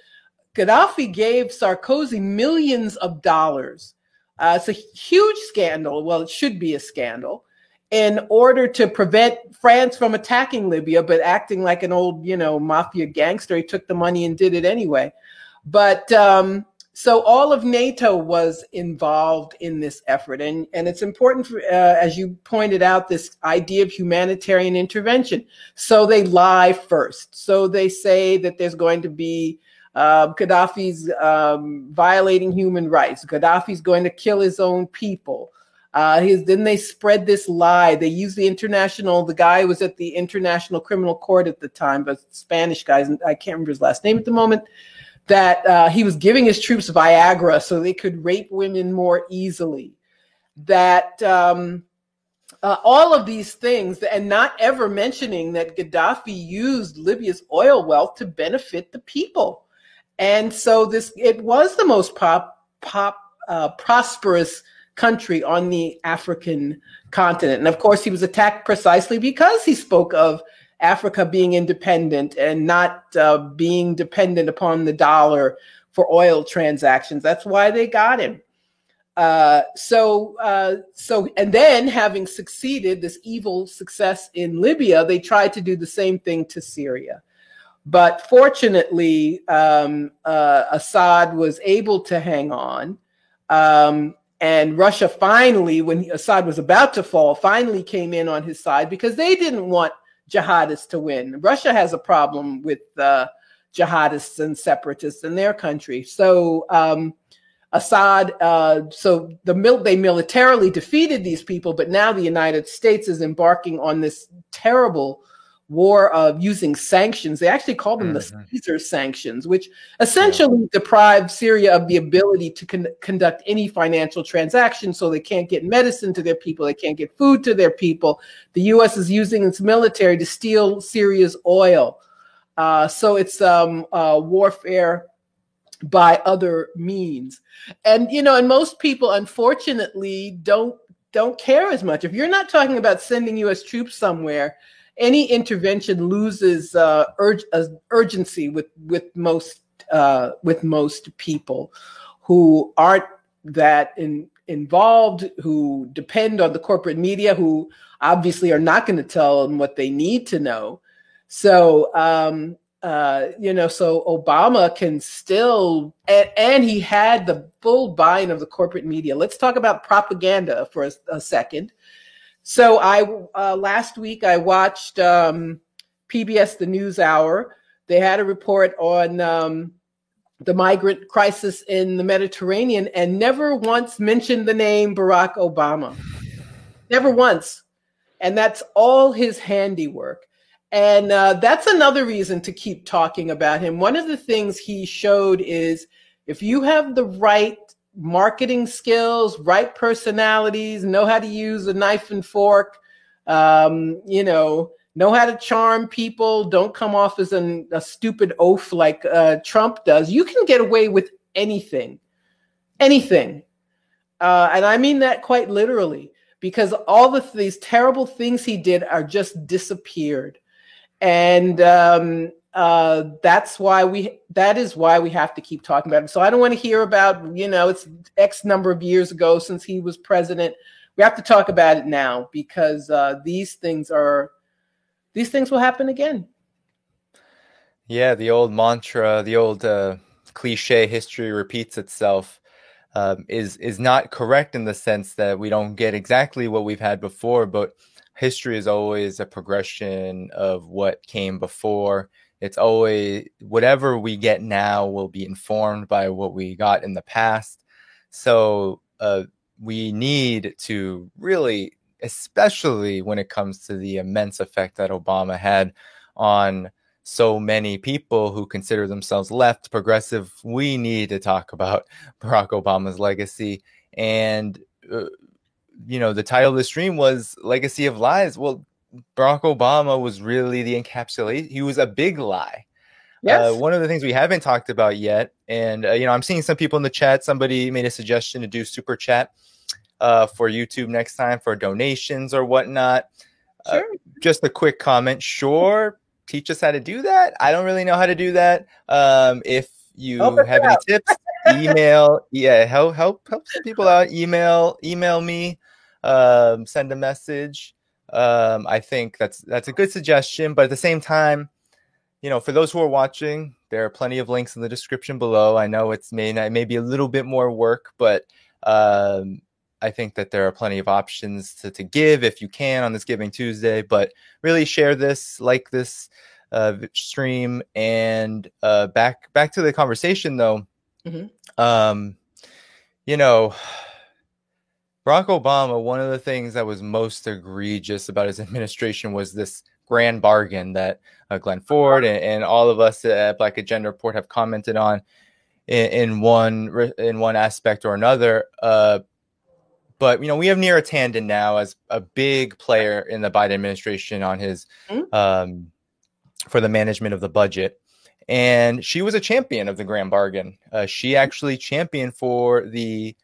Gaddafi gave Sarkozy millions of dollars. Uh, it's a huge scandal. Well, it should be a scandal in order to prevent France from attacking Libya, but acting like an old, you know, mafia gangster. He took the money and did it anyway. But um, so all of NATO was involved in this effort, and and it's important, for, uh, as you pointed out, this idea of humanitarian intervention. So they lie first. So they say that there's going to be uh, Gaddafi's um, violating human rights. Gaddafi's going to kill his own people. Uh, his, then they spread this lie. They use the international. The guy was at the International Criminal Court at the time, but Spanish guys. I can't remember his last name at the moment. That uh, he was giving his troops Viagra so they could rape women more easily. That um, uh, all of these things, and not ever mentioning that Gaddafi used Libya's oil wealth to benefit the people. And so this it was the most pop pop uh, prosperous country on the African continent. And of course, he was attacked precisely because he spoke of Africa being independent and not uh, being dependent upon the dollar for oil transactions. That's why they got him. Uh, so, uh, so, and then having succeeded this evil success in Libya, they tried to do the same thing to Syria. But fortunately, um, uh, Assad was able to hang on. Um, and Russia finally, when Assad was about to fall, finally came in on his side because they didn't want jihadists to win. Russia has a problem with uh, jihadists and separatists in their country. So um, Assad, uh, so the mil- they militarily defeated these people, but now the United States is embarking on this terrible war of using sanctions. They actually call them mm-hmm. the Caesar sanctions, which essentially yeah. deprive Syria of the ability to con- conduct any financial transactions. So they can't get medicine to their people, they can't get food to their people. The U.S. is using its military to steal Syria's oil. Uh, so it's um, uh, warfare by other means, and you know, and most people, unfortunately, don't don't care as much. If you're not talking about sending U.S. troops somewhere any intervention loses uh, uh, urgency with with most uh, with most people who aren't that in, involved, who depend on the corporate media, who obviously are not going to tell them what they need to know. So um, uh, you know, so Obama can still, and, and, he had the full buy-in of the corporate media. Let's talk about propaganda for a, a second. So I uh, last week I watched um, PBS The News Hour. They had a report on um, the migrant crisis in the Mediterranean and never once mentioned the name Barack Obama. Never once. And that's all his handiwork. And uh, that's another reason to keep talking about him. One of the things he showed is if you have the right marketing skills, right personalities, know how to use a knife and fork, um, you know, know how to charm people, don't come off as an, a stupid oaf like uh, Trump does, you can get away with anything. Anything. Uh, and I mean that quite literally because all the, these terrible things he did are just disappeared and um, uh, that's why we that is why we have to keep talking about him. So I don't want to hear about you know it's X number of years ago since he was president. We have to talk about it now because uh, these things are these things will happen again. Yeah, the old mantra, the old uh, cliche, history repeats itself. Um, is is not correct in the sense that we don't get exactly what we've had before, but history is always a progression of what came before. It's always whatever we get now will be informed by what we got in the past. So uh, we need to really, especially when it comes to the immense effect that Obama had on so many people who consider themselves left progressive, we need to talk about Barack Obama's legacy and uh, you know, the title of the stream was Legacy of Lies. Well, Barack Obama was really the encapsulation. He was a big lie. Yes. Uh, one of the things we haven't talked about yet, and uh, you know, I'm seeing some people in the chat. Somebody made a suggestion to do super chat uh, for YouTube next time for donations or whatnot. Uh, sure. just a quick comment. Sure, teach us how to do that. I don't really know how to do that. Um, if you have any tips, email. Yeah, help help help some people out. Email email me um, send a message. Um, I think that's that's a good suggestion. But at the same time, you know, for those who are watching, there are plenty of links in the description below. I know it's may not, maybe a little bit more work, but um, I think that there are plenty of options to, to give if you can on this Giving Tuesday. But really share this, like this uh, stream, and uh, back back to the conversation though. Mm-hmm. Um, you know, Barack Obama, one of the things that was most egregious about his administration was this grand bargain that uh, Glen Ford and, and, all of us at Black Agenda Report have commented on in, in one in one aspect or another. Uh, but you know, we have Neera Tanden now as a big player in the Biden administration on his mm-hmm. um, for the management of the budget. And she was a champion of the grand bargain. Uh, she actually championed for the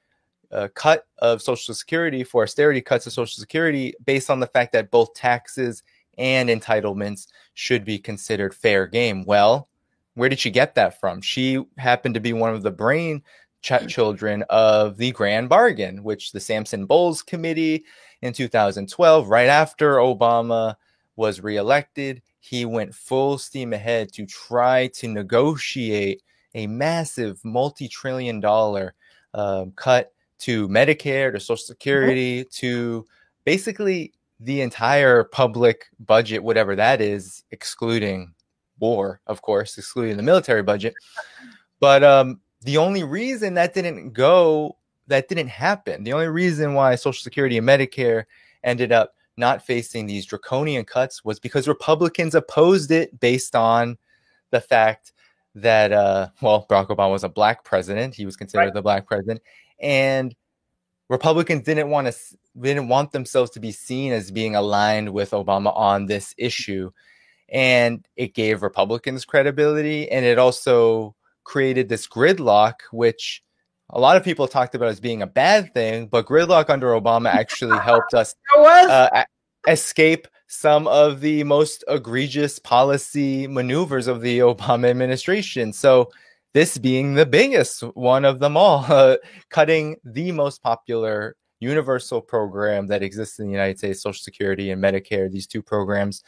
uh, cut of Social Security for austerity cuts of Social Security based on the fact that both taxes and entitlements should be considered fair game. Well, where did she get that from? She happened to be one of the brain ch- children of the Grand Bargain, which the Simpson Bowles Committee in 2012, right after Obama was reelected, he went full steam ahead to try to negotiate a massive multi trillion dollar um, cut to Medicare to Social mm-hmm. Security mm-hmm. to basically the entire public budget, whatever that is, excluding war, of course, excluding the military budget. But um, the only reason that didn't go, that didn't happen, the only reason why Social Security and Medicare ended up not facing these draconian cuts was because Republicans opposed it based on the fact that, uh, well, Barack Obama was a black president. He was considered right. the black president and Republicans didn't want to didn't want themselves to be seen as being aligned with Obama on this issue, and it gave Republicans credibility, and it also created this gridlock, which a lot of people talked about as being a bad thing, but gridlock under Obama actually helped us uh, escape some of the most egregious policy maneuvers of the Obama administration. So this being the biggest one of them all, uh, cutting the most popular universal program that exists in the United States, Social Security and Medicare, these two programs.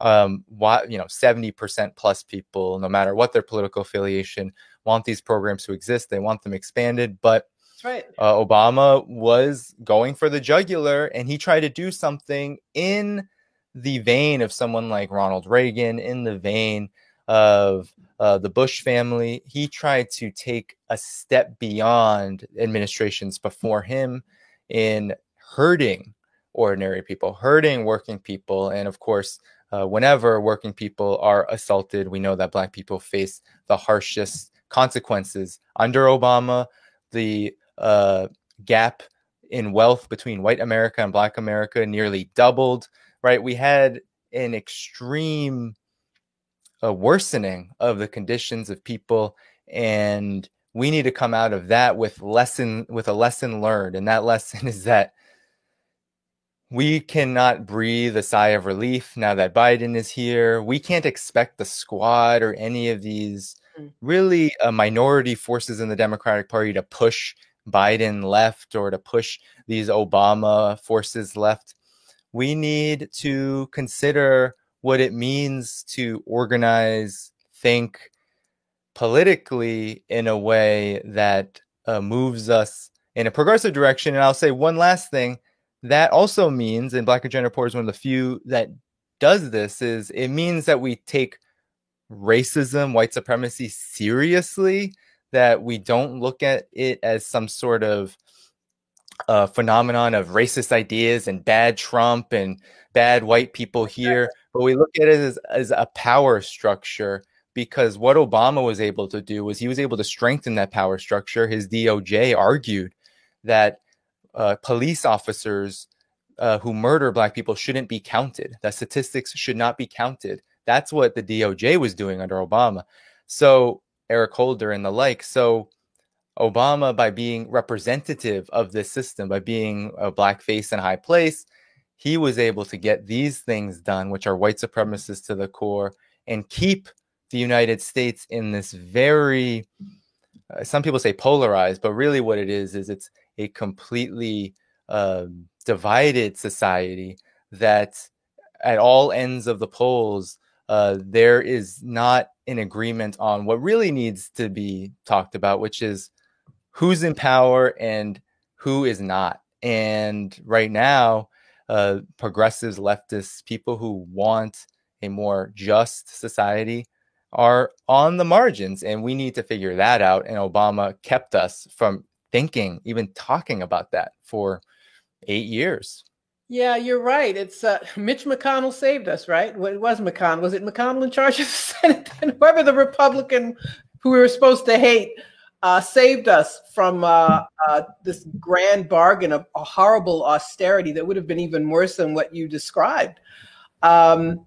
Um, why, you know, 70% plus people, no matter what their political affiliation, want these programs to exist. They want them expanded. But right. uh, Obama was going for the jugular and he tried to do something in the vein of someone like Ronald Reagan, in the vein of uh, the Bush family. He tried to take a step beyond administrations before him in hurting ordinary people, hurting working people, and of course, uh, whenever working people are assaulted, we know that Black people face the harshest consequences. Under Obama, the uh, gap in wealth between white America and Black America nearly doubled. Right, we had an extreme uh, worsening of the conditions of people, and we need to come out of that with lesson with a lesson learned, and that lesson is that we cannot breathe a sigh of relief now that Biden is here. We can't expect the squad or any of these mm. really uh, minority forces in the Democratic Party to push Biden left or to push these Obama forces left. We need to consider what it means to organize, think politically in a way that uh, moves us in a progressive direction. And I'll say one last thing that also means, and Black Agenda Report is one of the few that does this, is it means that we take racism, white supremacy seriously, that we don't look at it as some sort of uh, phenomenon of racist ideas and bad Trump and bad white people here, but we look at it as, as a power structure because what Obama was able to do was he was able to strengthen that power structure. His DOJ argued that uh, police officers uh, who murder black people shouldn't be counted. That statistics should not be counted. That's what the DOJ was doing under Obama. So Eric Holder and the like. So Obama, by being representative of this system, by being a black face in high place, he was able to get these things done, which are white supremacists to the core, and keep the United States in this very, uh, some people say polarized, but really what it is is it's a completely uh, divided society that at all ends of the poles uh, there is not an agreement on what really needs to be talked about which is who's in power and who is not. And right now uh, progressives leftists people who want a more just society are on the margins and we need to figure that out and obama kept us from thinking, even talking about that for eight years. Yeah, you're right. It's uh, Mitch McConnell saved us, right? It was McConnell. Was it McConnell in charge of the Senate? And whoever the Republican who we were supposed to hate uh, saved us from uh, uh, this grand bargain of a horrible austerity that would have been even worse than what you described. Um,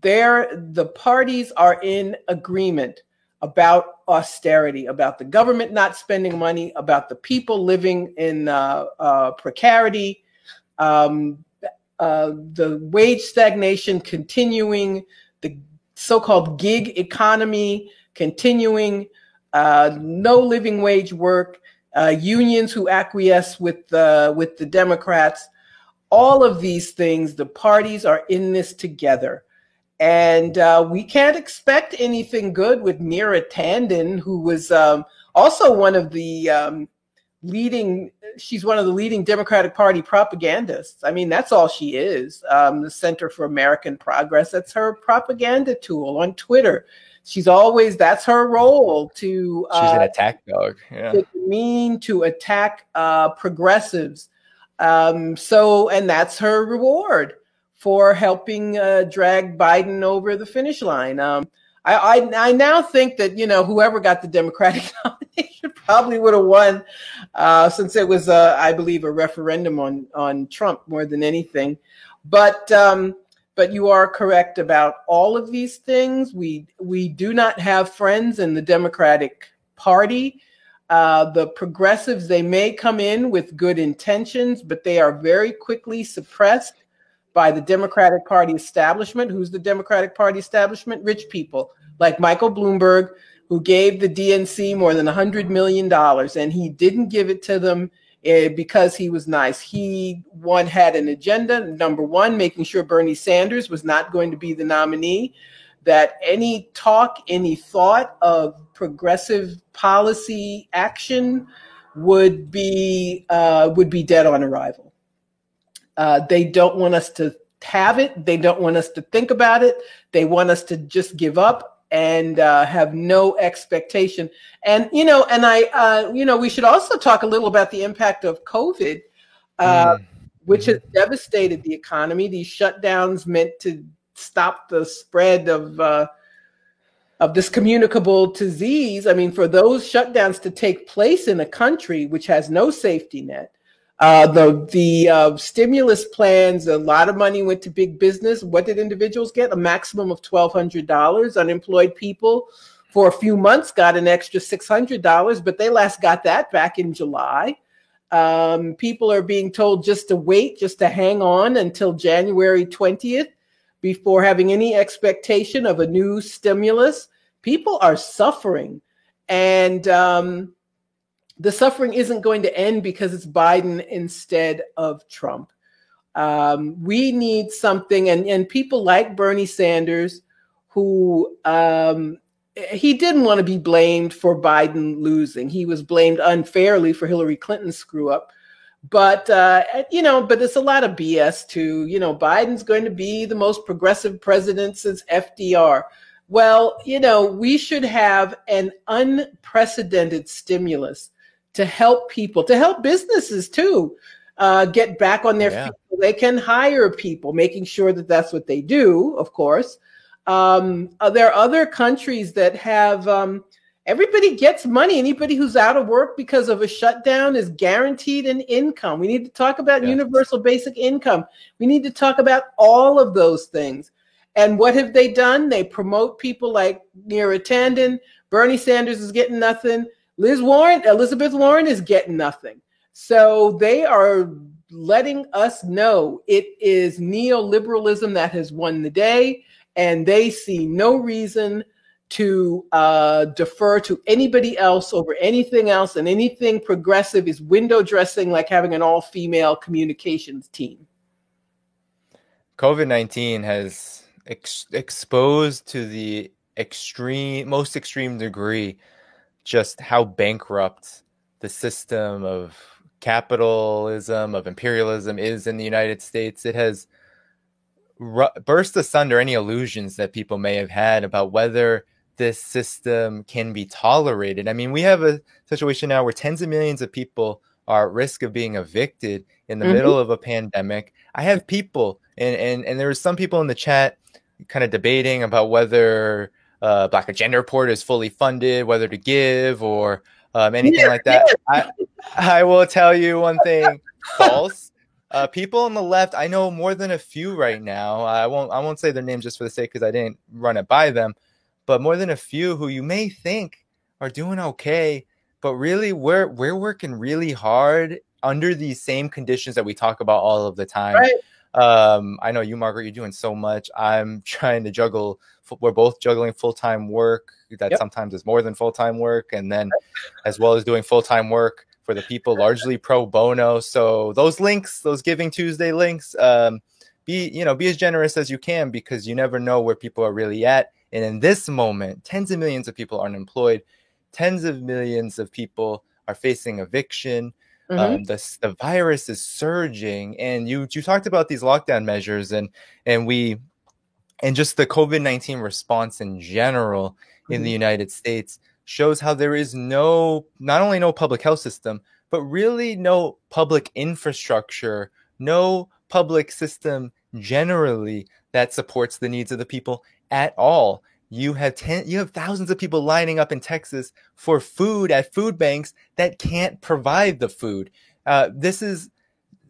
there, the parties are in agreement about austerity, about the government not spending money, about the people living in uh, uh, precarity, um, uh, the wage stagnation continuing, the so called gig economy continuing, uh, no living wage work, uh, unions who acquiesce with, the with the Democrats. All of these things, the parties are in this together. And uh, we can't expect anything good with Neera Tanden, who was um, also one of the um, leading, she's one of the leading Democratic Party propagandists. I mean, that's all she is. Um, the Center for American Progress, that's her propaganda tool on Twitter. She's always, that's her role to. Uh, she's an attack dog. Yeah. To mean to attack uh, progressives. Um, so, and that's her reward for helping uh, drag Biden over the finish line. Um, I, I, I now think that you know whoever got the Democratic nomination probably would have won, uh, since it was uh, I believe a referendum on on Trump more than anything. But um, but you are correct about all of these things. We we do not have friends in the Democratic Party. Uh, the progressives they may come in with good intentions, but they are very quickly suppressed by the Democratic Party establishment. Who's the Democratic Party establishment? Rich people like Michael Bloomberg, who gave the DNC more than $100 million, and he didn't give it to them uh, because he was nice. He one had an agenda. Number one, making sure Bernie Sanders was not going to be the nominee. That any talk, any thought of progressive policy action would be uh, would be dead on arrival. Uh, they don't want us to have it. They don't want us to think about it. They want us to just give up and uh, have no expectation. And you know, and I, uh, you know, we should also talk a little about the impact of COVID, uh, mm. which has devastated the economy. These shutdowns meant to stop the spread of uh, of this communicable disease. I mean, for those shutdowns to take place in a country which has no safety net, uh, the the uh, stimulus plans, a lot of money went to big business. What did individuals get? A maximum of twelve hundred dollars. Unemployed people for a few months got an extra six hundred dollars, but they last got that back in July. Um, people are being told just to wait, just to hang on until January twentieth before having any expectation of a new stimulus. People are suffering, and um, the suffering isn't going to end because it's Biden instead of Trump. Um, we need something, and, and people like Bernie Sanders, who um, he didn't want to be blamed for Biden losing. He was blamed unfairly for Hillary Clinton's screw up. But, uh, you know, but it's a lot of BS too. You know, Biden's going to be the most progressive president since FDR. Well, you know, we should have an unprecedented stimulus to help people, to help businesses too, uh, get back on their yeah. feet. They can hire people, making sure that that's what they do, of course. Um, uh, there are other countries that have um, everybody gets money. Anybody who's out of work because of a shutdown is guaranteed an income. We need to talk about yeah. universal basic income. We need to talk about all of those things. And what have they done? They promote people like Neera Tanden. Bernie Sanders is getting nothing. Liz Warren, Elizabeth Warren is getting nothing. So they are letting us know it is neoliberalism that has won the day, and they see no reason to uh, defer to anybody else over anything else, and anything progressive is window dressing like having an all female communications team. COVID 19 has ex- exposed to the extreme, most extreme degree just how bankrupt the system of capitalism, of imperialism is in the United States. It has ru- burst asunder any illusions that people may have had about whether this system can be tolerated. I mean, we have a situation now where tens of millions of people are at risk of being evicted in the mm-hmm. middle of a pandemic. I have people, and, and, and there were some people in the chat kind of debating about whether uh, Black Agenda Report is fully funded, whether to give or um, anything yeah, like that. Yeah. I, I will tell you one thing: false. Uh, people on the left, I know more than a few right now. I won't. I won't say their names just for the sake because I didn't run it by them, but more than a few who you may think are doing okay, but really we're we're working really hard under these same conditions that we talk about all of the time. Right. Um, I know you, Margaret, you're doing so much. I'm trying to juggle. We're both juggling full time work that yep. sometimes is more than full time work, and then as well as doing full time work for the people largely pro bono. So those links, those Giving Tuesday links, um, be you know be as generous as you can because you never know where people are really at. And in this moment, tens of millions of people are unemployed, tens of millions of people are facing eviction. Mm-hmm. Um, the the virus is surging, and you you talked about these lockdown measures, and and we and just the COVID nineteen response in general mm-hmm. in the mm-hmm. United States shows how there is no not only no public health system, but really no public infrastructure, no public system generally that supports the needs of the people at all you have ten, you have thousands of people lining up in Texas for food at food banks that can't provide the food. Uh, this is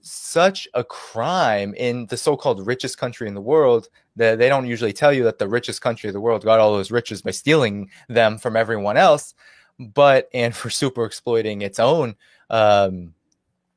such a crime in the so-called richest country in the world that they don't usually tell you that the richest country of the world got all those riches by stealing them from everyone else, but and for super exploiting its own, um,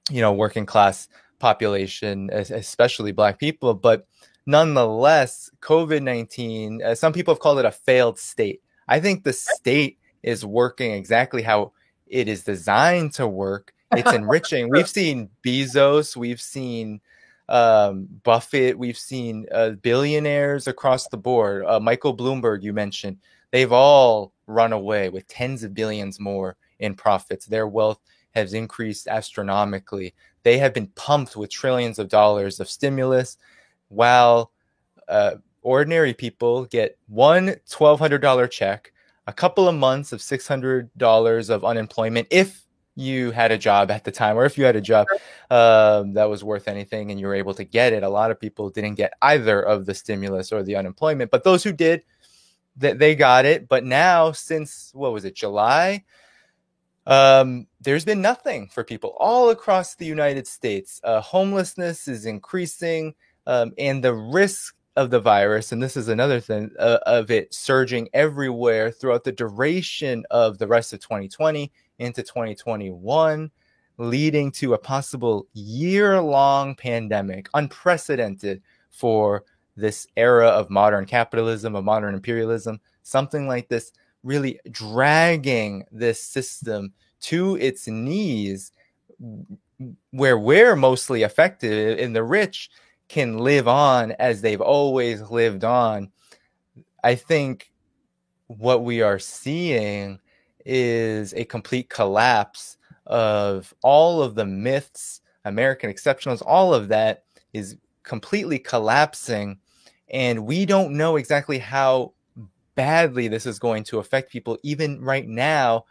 you know, working class population, especially black people, but nonetheless, COVID 19, uh, some people have called it a failed state. I think the state is working exactly how it is designed to work. It's enriching. we've seen Bezos, we've seen um, Buffett, we've seen uh, billionaires across the board. Uh, Michael Bloomberg, you mentioned, they've all run away with tens of billions more in profits. Their wealth has increased astronomically. They have been pumped with trillions of dollars of stimulus while uh, ordinary people get one $1,200 check, a couple of months of $600 of unemployment if you had a job at the time, or if you had a job um, that was worth anything and you were able to get it. A lot of people didn't get either of the stimulus or the unemployment, but those who did, that they got it. But now, since what was it, July? Um, there's been nothing for people all across the United States. Uh, homelessness is increasing, um, and the risk of the virus, and this is another thing uh, of it surging everywhere throughout the duration of the rest of 2020 into 2021, leading to a possible year long pandemic, unprecedented for this era of modern capitalism, of modern imperialism, something like this, really dragging this system to its knees, where we're mostly affected in the rich can live on as they've always lived on. I think what we are seeing is a complete collapse of all of the myths, American exceptionals, all of that is completely collapsing. And we don't know exactly how badly this is going to affect people, even right now.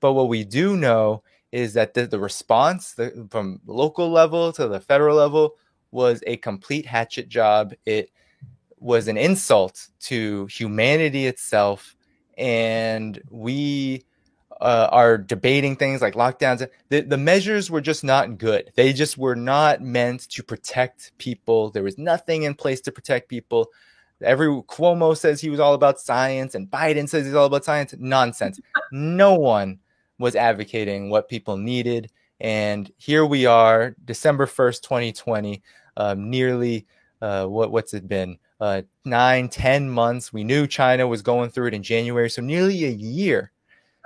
But what we do know is that the, the response the, from local level to the federal level was a complete hatchet job. It was an insult to humanity itself. And we uh, are debating things like lockdowns. The, the measures were just not good. They just were not meant to protect people. There was nothing in place to protect people. Every Cuomo says he was all about science, and Biden says he's all about science. Nonsense. no one was advocating what people needed. And here we are, December 1st, 2020, um, nearly uh, what, what's it been? Uh, nine, ten months. We knew China was going through it in January. So nearly a year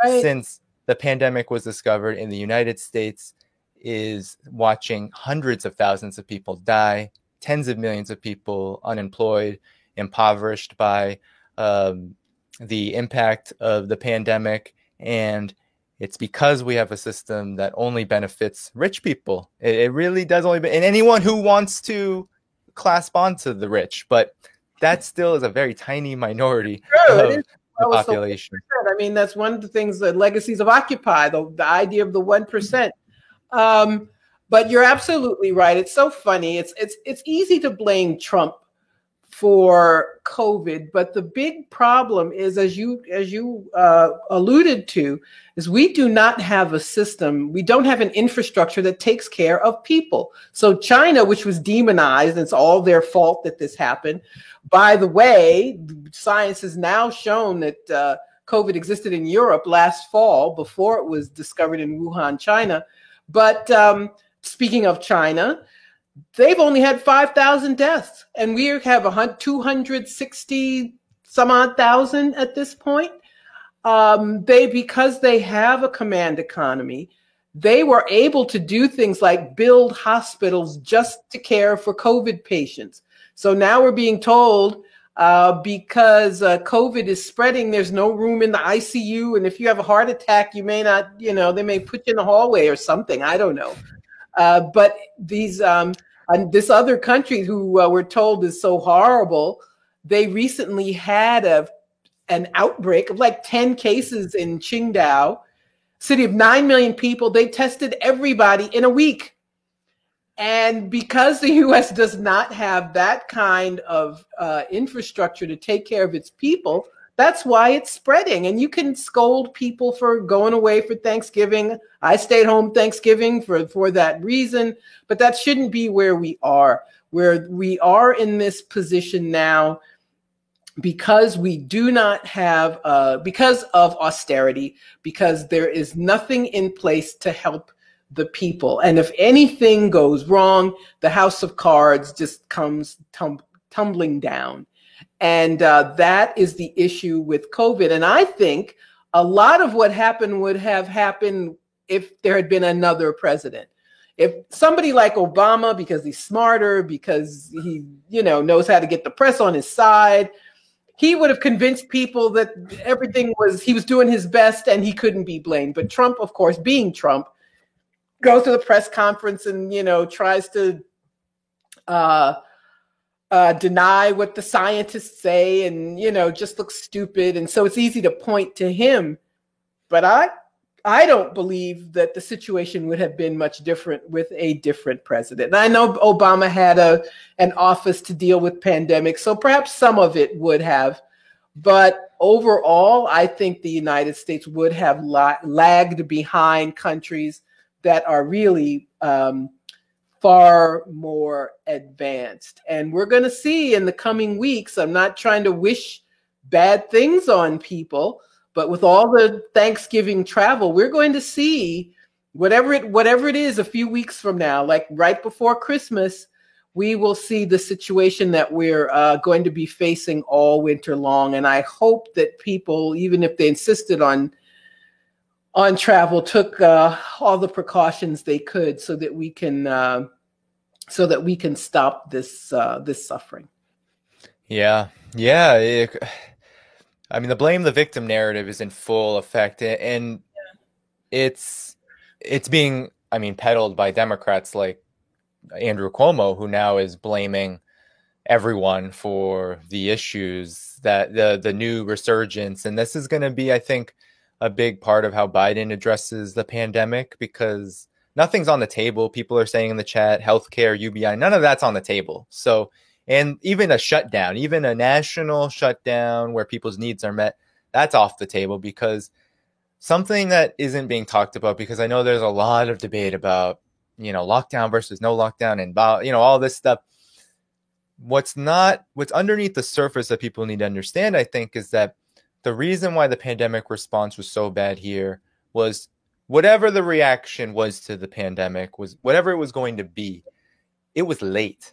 right. since the pandemic was discovered in the United States is watching hundreds of thousands of people die, tens of millions of people unemployed, impoverished by um, the impact of the pandemic. And it's because we have a system that only benefits rich people. It, it really does only, be, and anyone who wants to clasp onto the rich, but that still is a very tiny minority of, the population. I mean, that's one of the things, the legacies of Occupy, the, the idea of the 1%. Um, but you're absolutely right. It's so funny. It's, it's, it's easy to blame Trump for COVID, but the big problem is, as you as you uh, alluded to, is we do not have a system. We don't have an infrastructure that takes care of people. So China, which was demonized, it's all their fault that this happened. By the way, science has now shown that uh, COVID existed in Europe last fall before it was discovered in Wuhan, China. But um, speaking of China, they've only had 5,000 deaths, and we have 260 some odd thousand at this point. Um, they, because they have a command economy, they were able to do things like build hospitals just to care for COVID patients. So now we're being told uh, because uh, COVID is spreading, there's no room in the ICU. And if you have a heart attack, you may not, you know, they may put you in the hallway or something. I don't know. Uh, but these, um, this other country who uh, we're told is so horrible, they recently had a an outbreak of like 10 cases in Qingdao, city of 9 million people. They tested everybody in a week. And because the US does not have that kind of uh, infrastructure to take care of its people, that's why it's spreading. And you can scold people for going away for Thanksgiving. I stayed home Thanksgiving for, for that reason, but that shouldn't be where we are. Where we are in this position now because we do not have, uh, because of austerity, because there is nothing in place to help the people. And if anything goes wrong, the house of cards just comes tum- tumbling down. And uh, that is the issue with COVID. And I think a lot of what happened would have happened if there had been another president. If somebody like Obama, because he's smarter, because he, you know, knows how to get the press on his side, he would have convinced people that everything was he was doing his best and he couldn't be blamed. But Trump, of course, being Trump, goes to the press conference and you know tries to uh, uh, deny what the scientists say and you know just look stupid and so it's easy to point to him but i I don't believe that the situation would have been much different with a different president. And I know Obama had a an office to deal with pandemics, so perhaps some of it would have. But overall, I think the United States would have la- lagged behind countries that are really um, far more advanced. And we're going to see in the coming weeks. I'm not trying to wish bad things on people but with all the Thanksgiving travel, we're going to see whatever it whatever it is a few weeks from now, like right before Christmas, we will see the situation that we're uh, going to be facing all winter long. And I hope that people, even if they insisted on on travel, took uh, all the precautions they could so that we can uh, so that we can stop this uh, this suffering. Yeah, yeah. It, I mean, the blame the victim narrative is in full effect, and it's it's being, I mean, peddled by Democrats like Andrew Cuomo, who now is blaming everyone for the issues that the the new resurgence, and this is going to be, I think, a big part of how Biden addresses the pandemic because nothing's on the table. People are saying in the chat, healthcare, UBI, none of that's on the table. So and even a shutdown, even a national shutdown where people's needs are met, that's off the table because something that isn't being talked about because I know there's a lot of debate about, you know, lockdown versus no lockdown and you know all this stuff. What's not what's underneath the surface that people need to understand, I think, is that the reason why the pandemic response was so bad here was whatever the reaction was to the pandemic was whatever it was going to be, it was late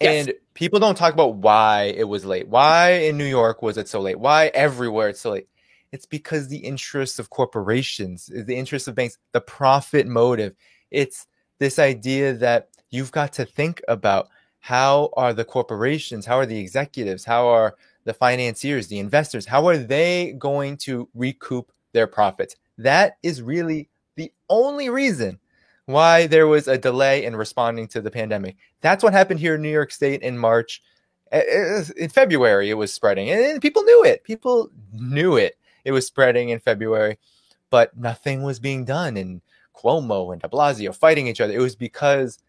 Yes. And people don't talk about why it was late. Why in New York was it so late? Why everywhere it's so late? It's because the interests of corporations, the interests of banks, the profit motive. It's this idea that you've got to think about how are the corporations, how are the executives, how are the financiers, the investors, how are they going to recoup their profits? That is really the only reason why there was a delay in responding to the pandemic. That's what happened here in New York State in March. In February, it was spreading, and people knew it. People knew it. It was spreading in February, but nothing was being done. And Cuomo and De Blasio fighting each other. It was because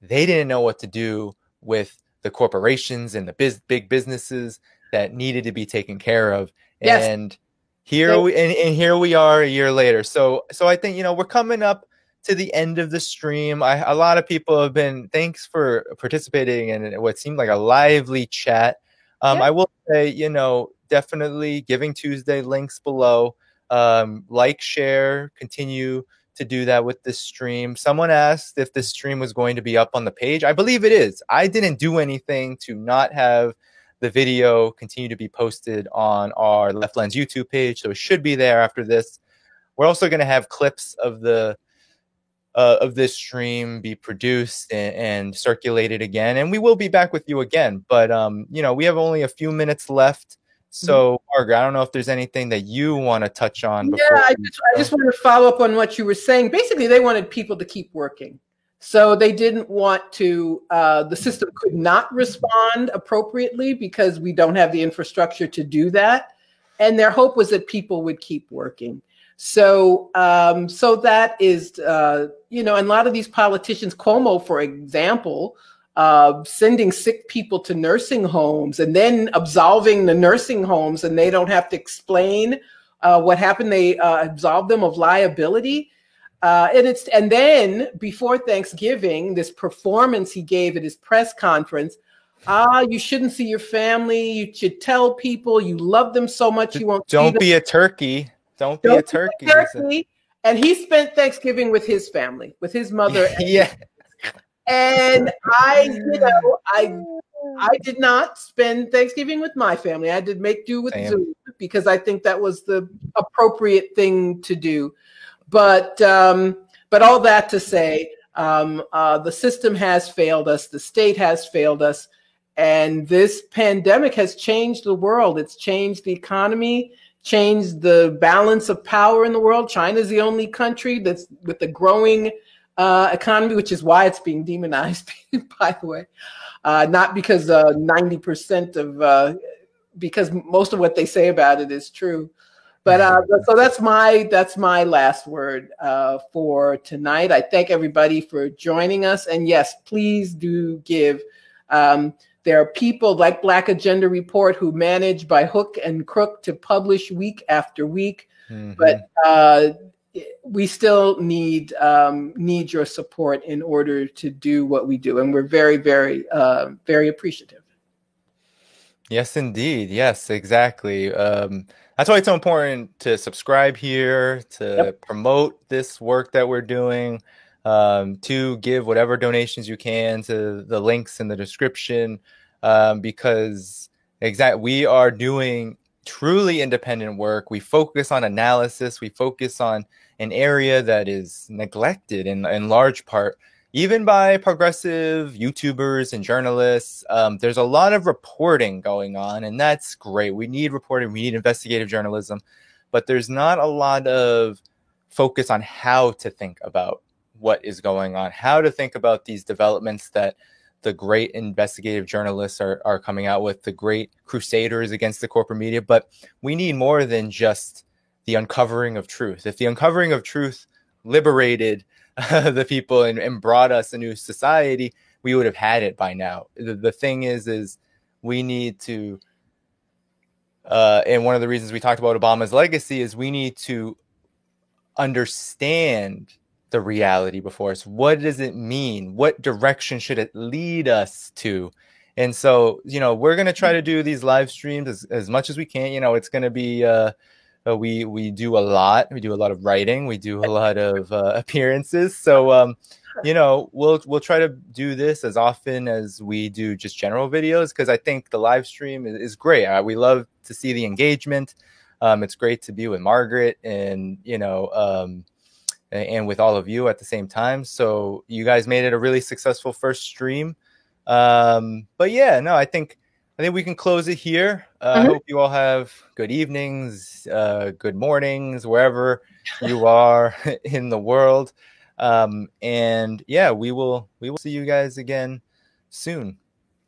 they didn't know what to do with the corporations and the biz- big businesses that needed to be taken care of. Yes. And here we and, and here we are a year later. So so I think you know we're coming up to the end of the stream. I, a lot of people have been, thanks for participating in what seemed like a lively chat. Um, yeah. I will say, you know, definitely Giving Tuesday links below. Um, like, share, continue to do that with this stream. Someone asked if this stream was going to be up on the page. I believe it is. I didn't do anything to not have the video continue to be posted on our Left Lens YouTube page, so it should be there after this. We're also going to have clips of the uh, of this stream be produced and, and, circulated again. And we will be back with you again. But, um, you know, we have only a few minutes left. So, mm-hmm. Margaret, I don't know if there's anything that you want to touch on. Yeah, I just, I just want to follow up on what you were saying. Basically, they wanted people to keep working. So they didn't want to, uh, the system could not respond appropriately because we don't have the infrastructure to do that. And their hope was that people would keep working. So, um, so that is, uh, you know, and a lot of these politicians, Cuomo, for example, uh, sending sick people to nursing homes and then absolving the nursing homes, and they don't have to explain uh, what happened. They uh, absolve them of liability. Uh, and it's and then before Thanksgiving, this performance he gave at his press conference. Ah, you shouldn't see your family. You should tell people you love them so much you won't. Don't be a turkey. Don't be Don't a turkey. turkey. And he spent Thanksgiving with his family, with his mother. And yeah. And I, you know, I I did not spend Thanksgiving with my family. I did make do with Same. Zoom because I think that was the appropriate thing to do. But um, but all that to say, um, uh, the system has failed us. The state has failed us, and this pandemic has changed the world. It's changed the economy changed the balance of power in the world. China is the only country that's with a growing uh, economy, which is why it's being demonized, by the way. Uh, not because uh, 90% of, uh, because most of what they say about it is true. But uh, so that's my that's my last word uh, for tonight. I thank everybody for joining us, and yes, please do give. Um, there are people like Black Agenda Report who manage by hook and crook to publish week after week, mm-hmm. but uh, we still need um, need your support in order to do what we do, and we're very, very, uh, very appreciative. Yes, indeed. Yes, exactly. Um, that's why it's so important to subscribe here, to yep. promote this work that we're doing, um, to give whatever donations you can to the links in the description, um, because exact we are doing truly independent work. We focus on analysis. We focus on an area that is neglected in, in large part, even by progressive YouTubers and journalists. Um, there's a lot of reporting going on, and that's great. We need reporting, we need investigative journalism, but there's not a lot of focus on how to think about what is going on, how to think about these developments that the great investigative journalists are, are coming out with, the great crusaders against the corporate media. But we need more than just the uncovering of truth. If the uncovering of truth liberated the people and, and, brought us a new society, we would have had it by now. The, the thing is, is we need to, uh, and one of the reasons we talked about Obama's legacy is we need to understand the reality before us. What does it mean? What direction should it lead us to? And so, you know, we're going to try to do these live streams as, as much as we can. You know, it's going to be, uh, uh, we, we do a lot. We do a lot of writing. We do a lot of uh, appearances. So, um, you know, we'll, we'll try to do this as often as we do just general videos. Cause I think the live stream is, is great. Uh, we love to see the engagement. Um, it's great to be with Margaret and, you know, um, and with all of you at the same time. So you guys made it a really successful first stream. Um, but yeah, no, I think I think we can close it here. Uh, mm-hmm. I hope you all have good evenings, uh, good mornings, wherever you are in the world. Um, and yeah, we will we will see you guys again soon.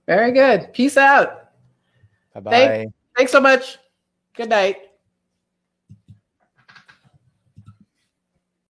Very good. Peace out. Bye bye. thanks so much. Good night.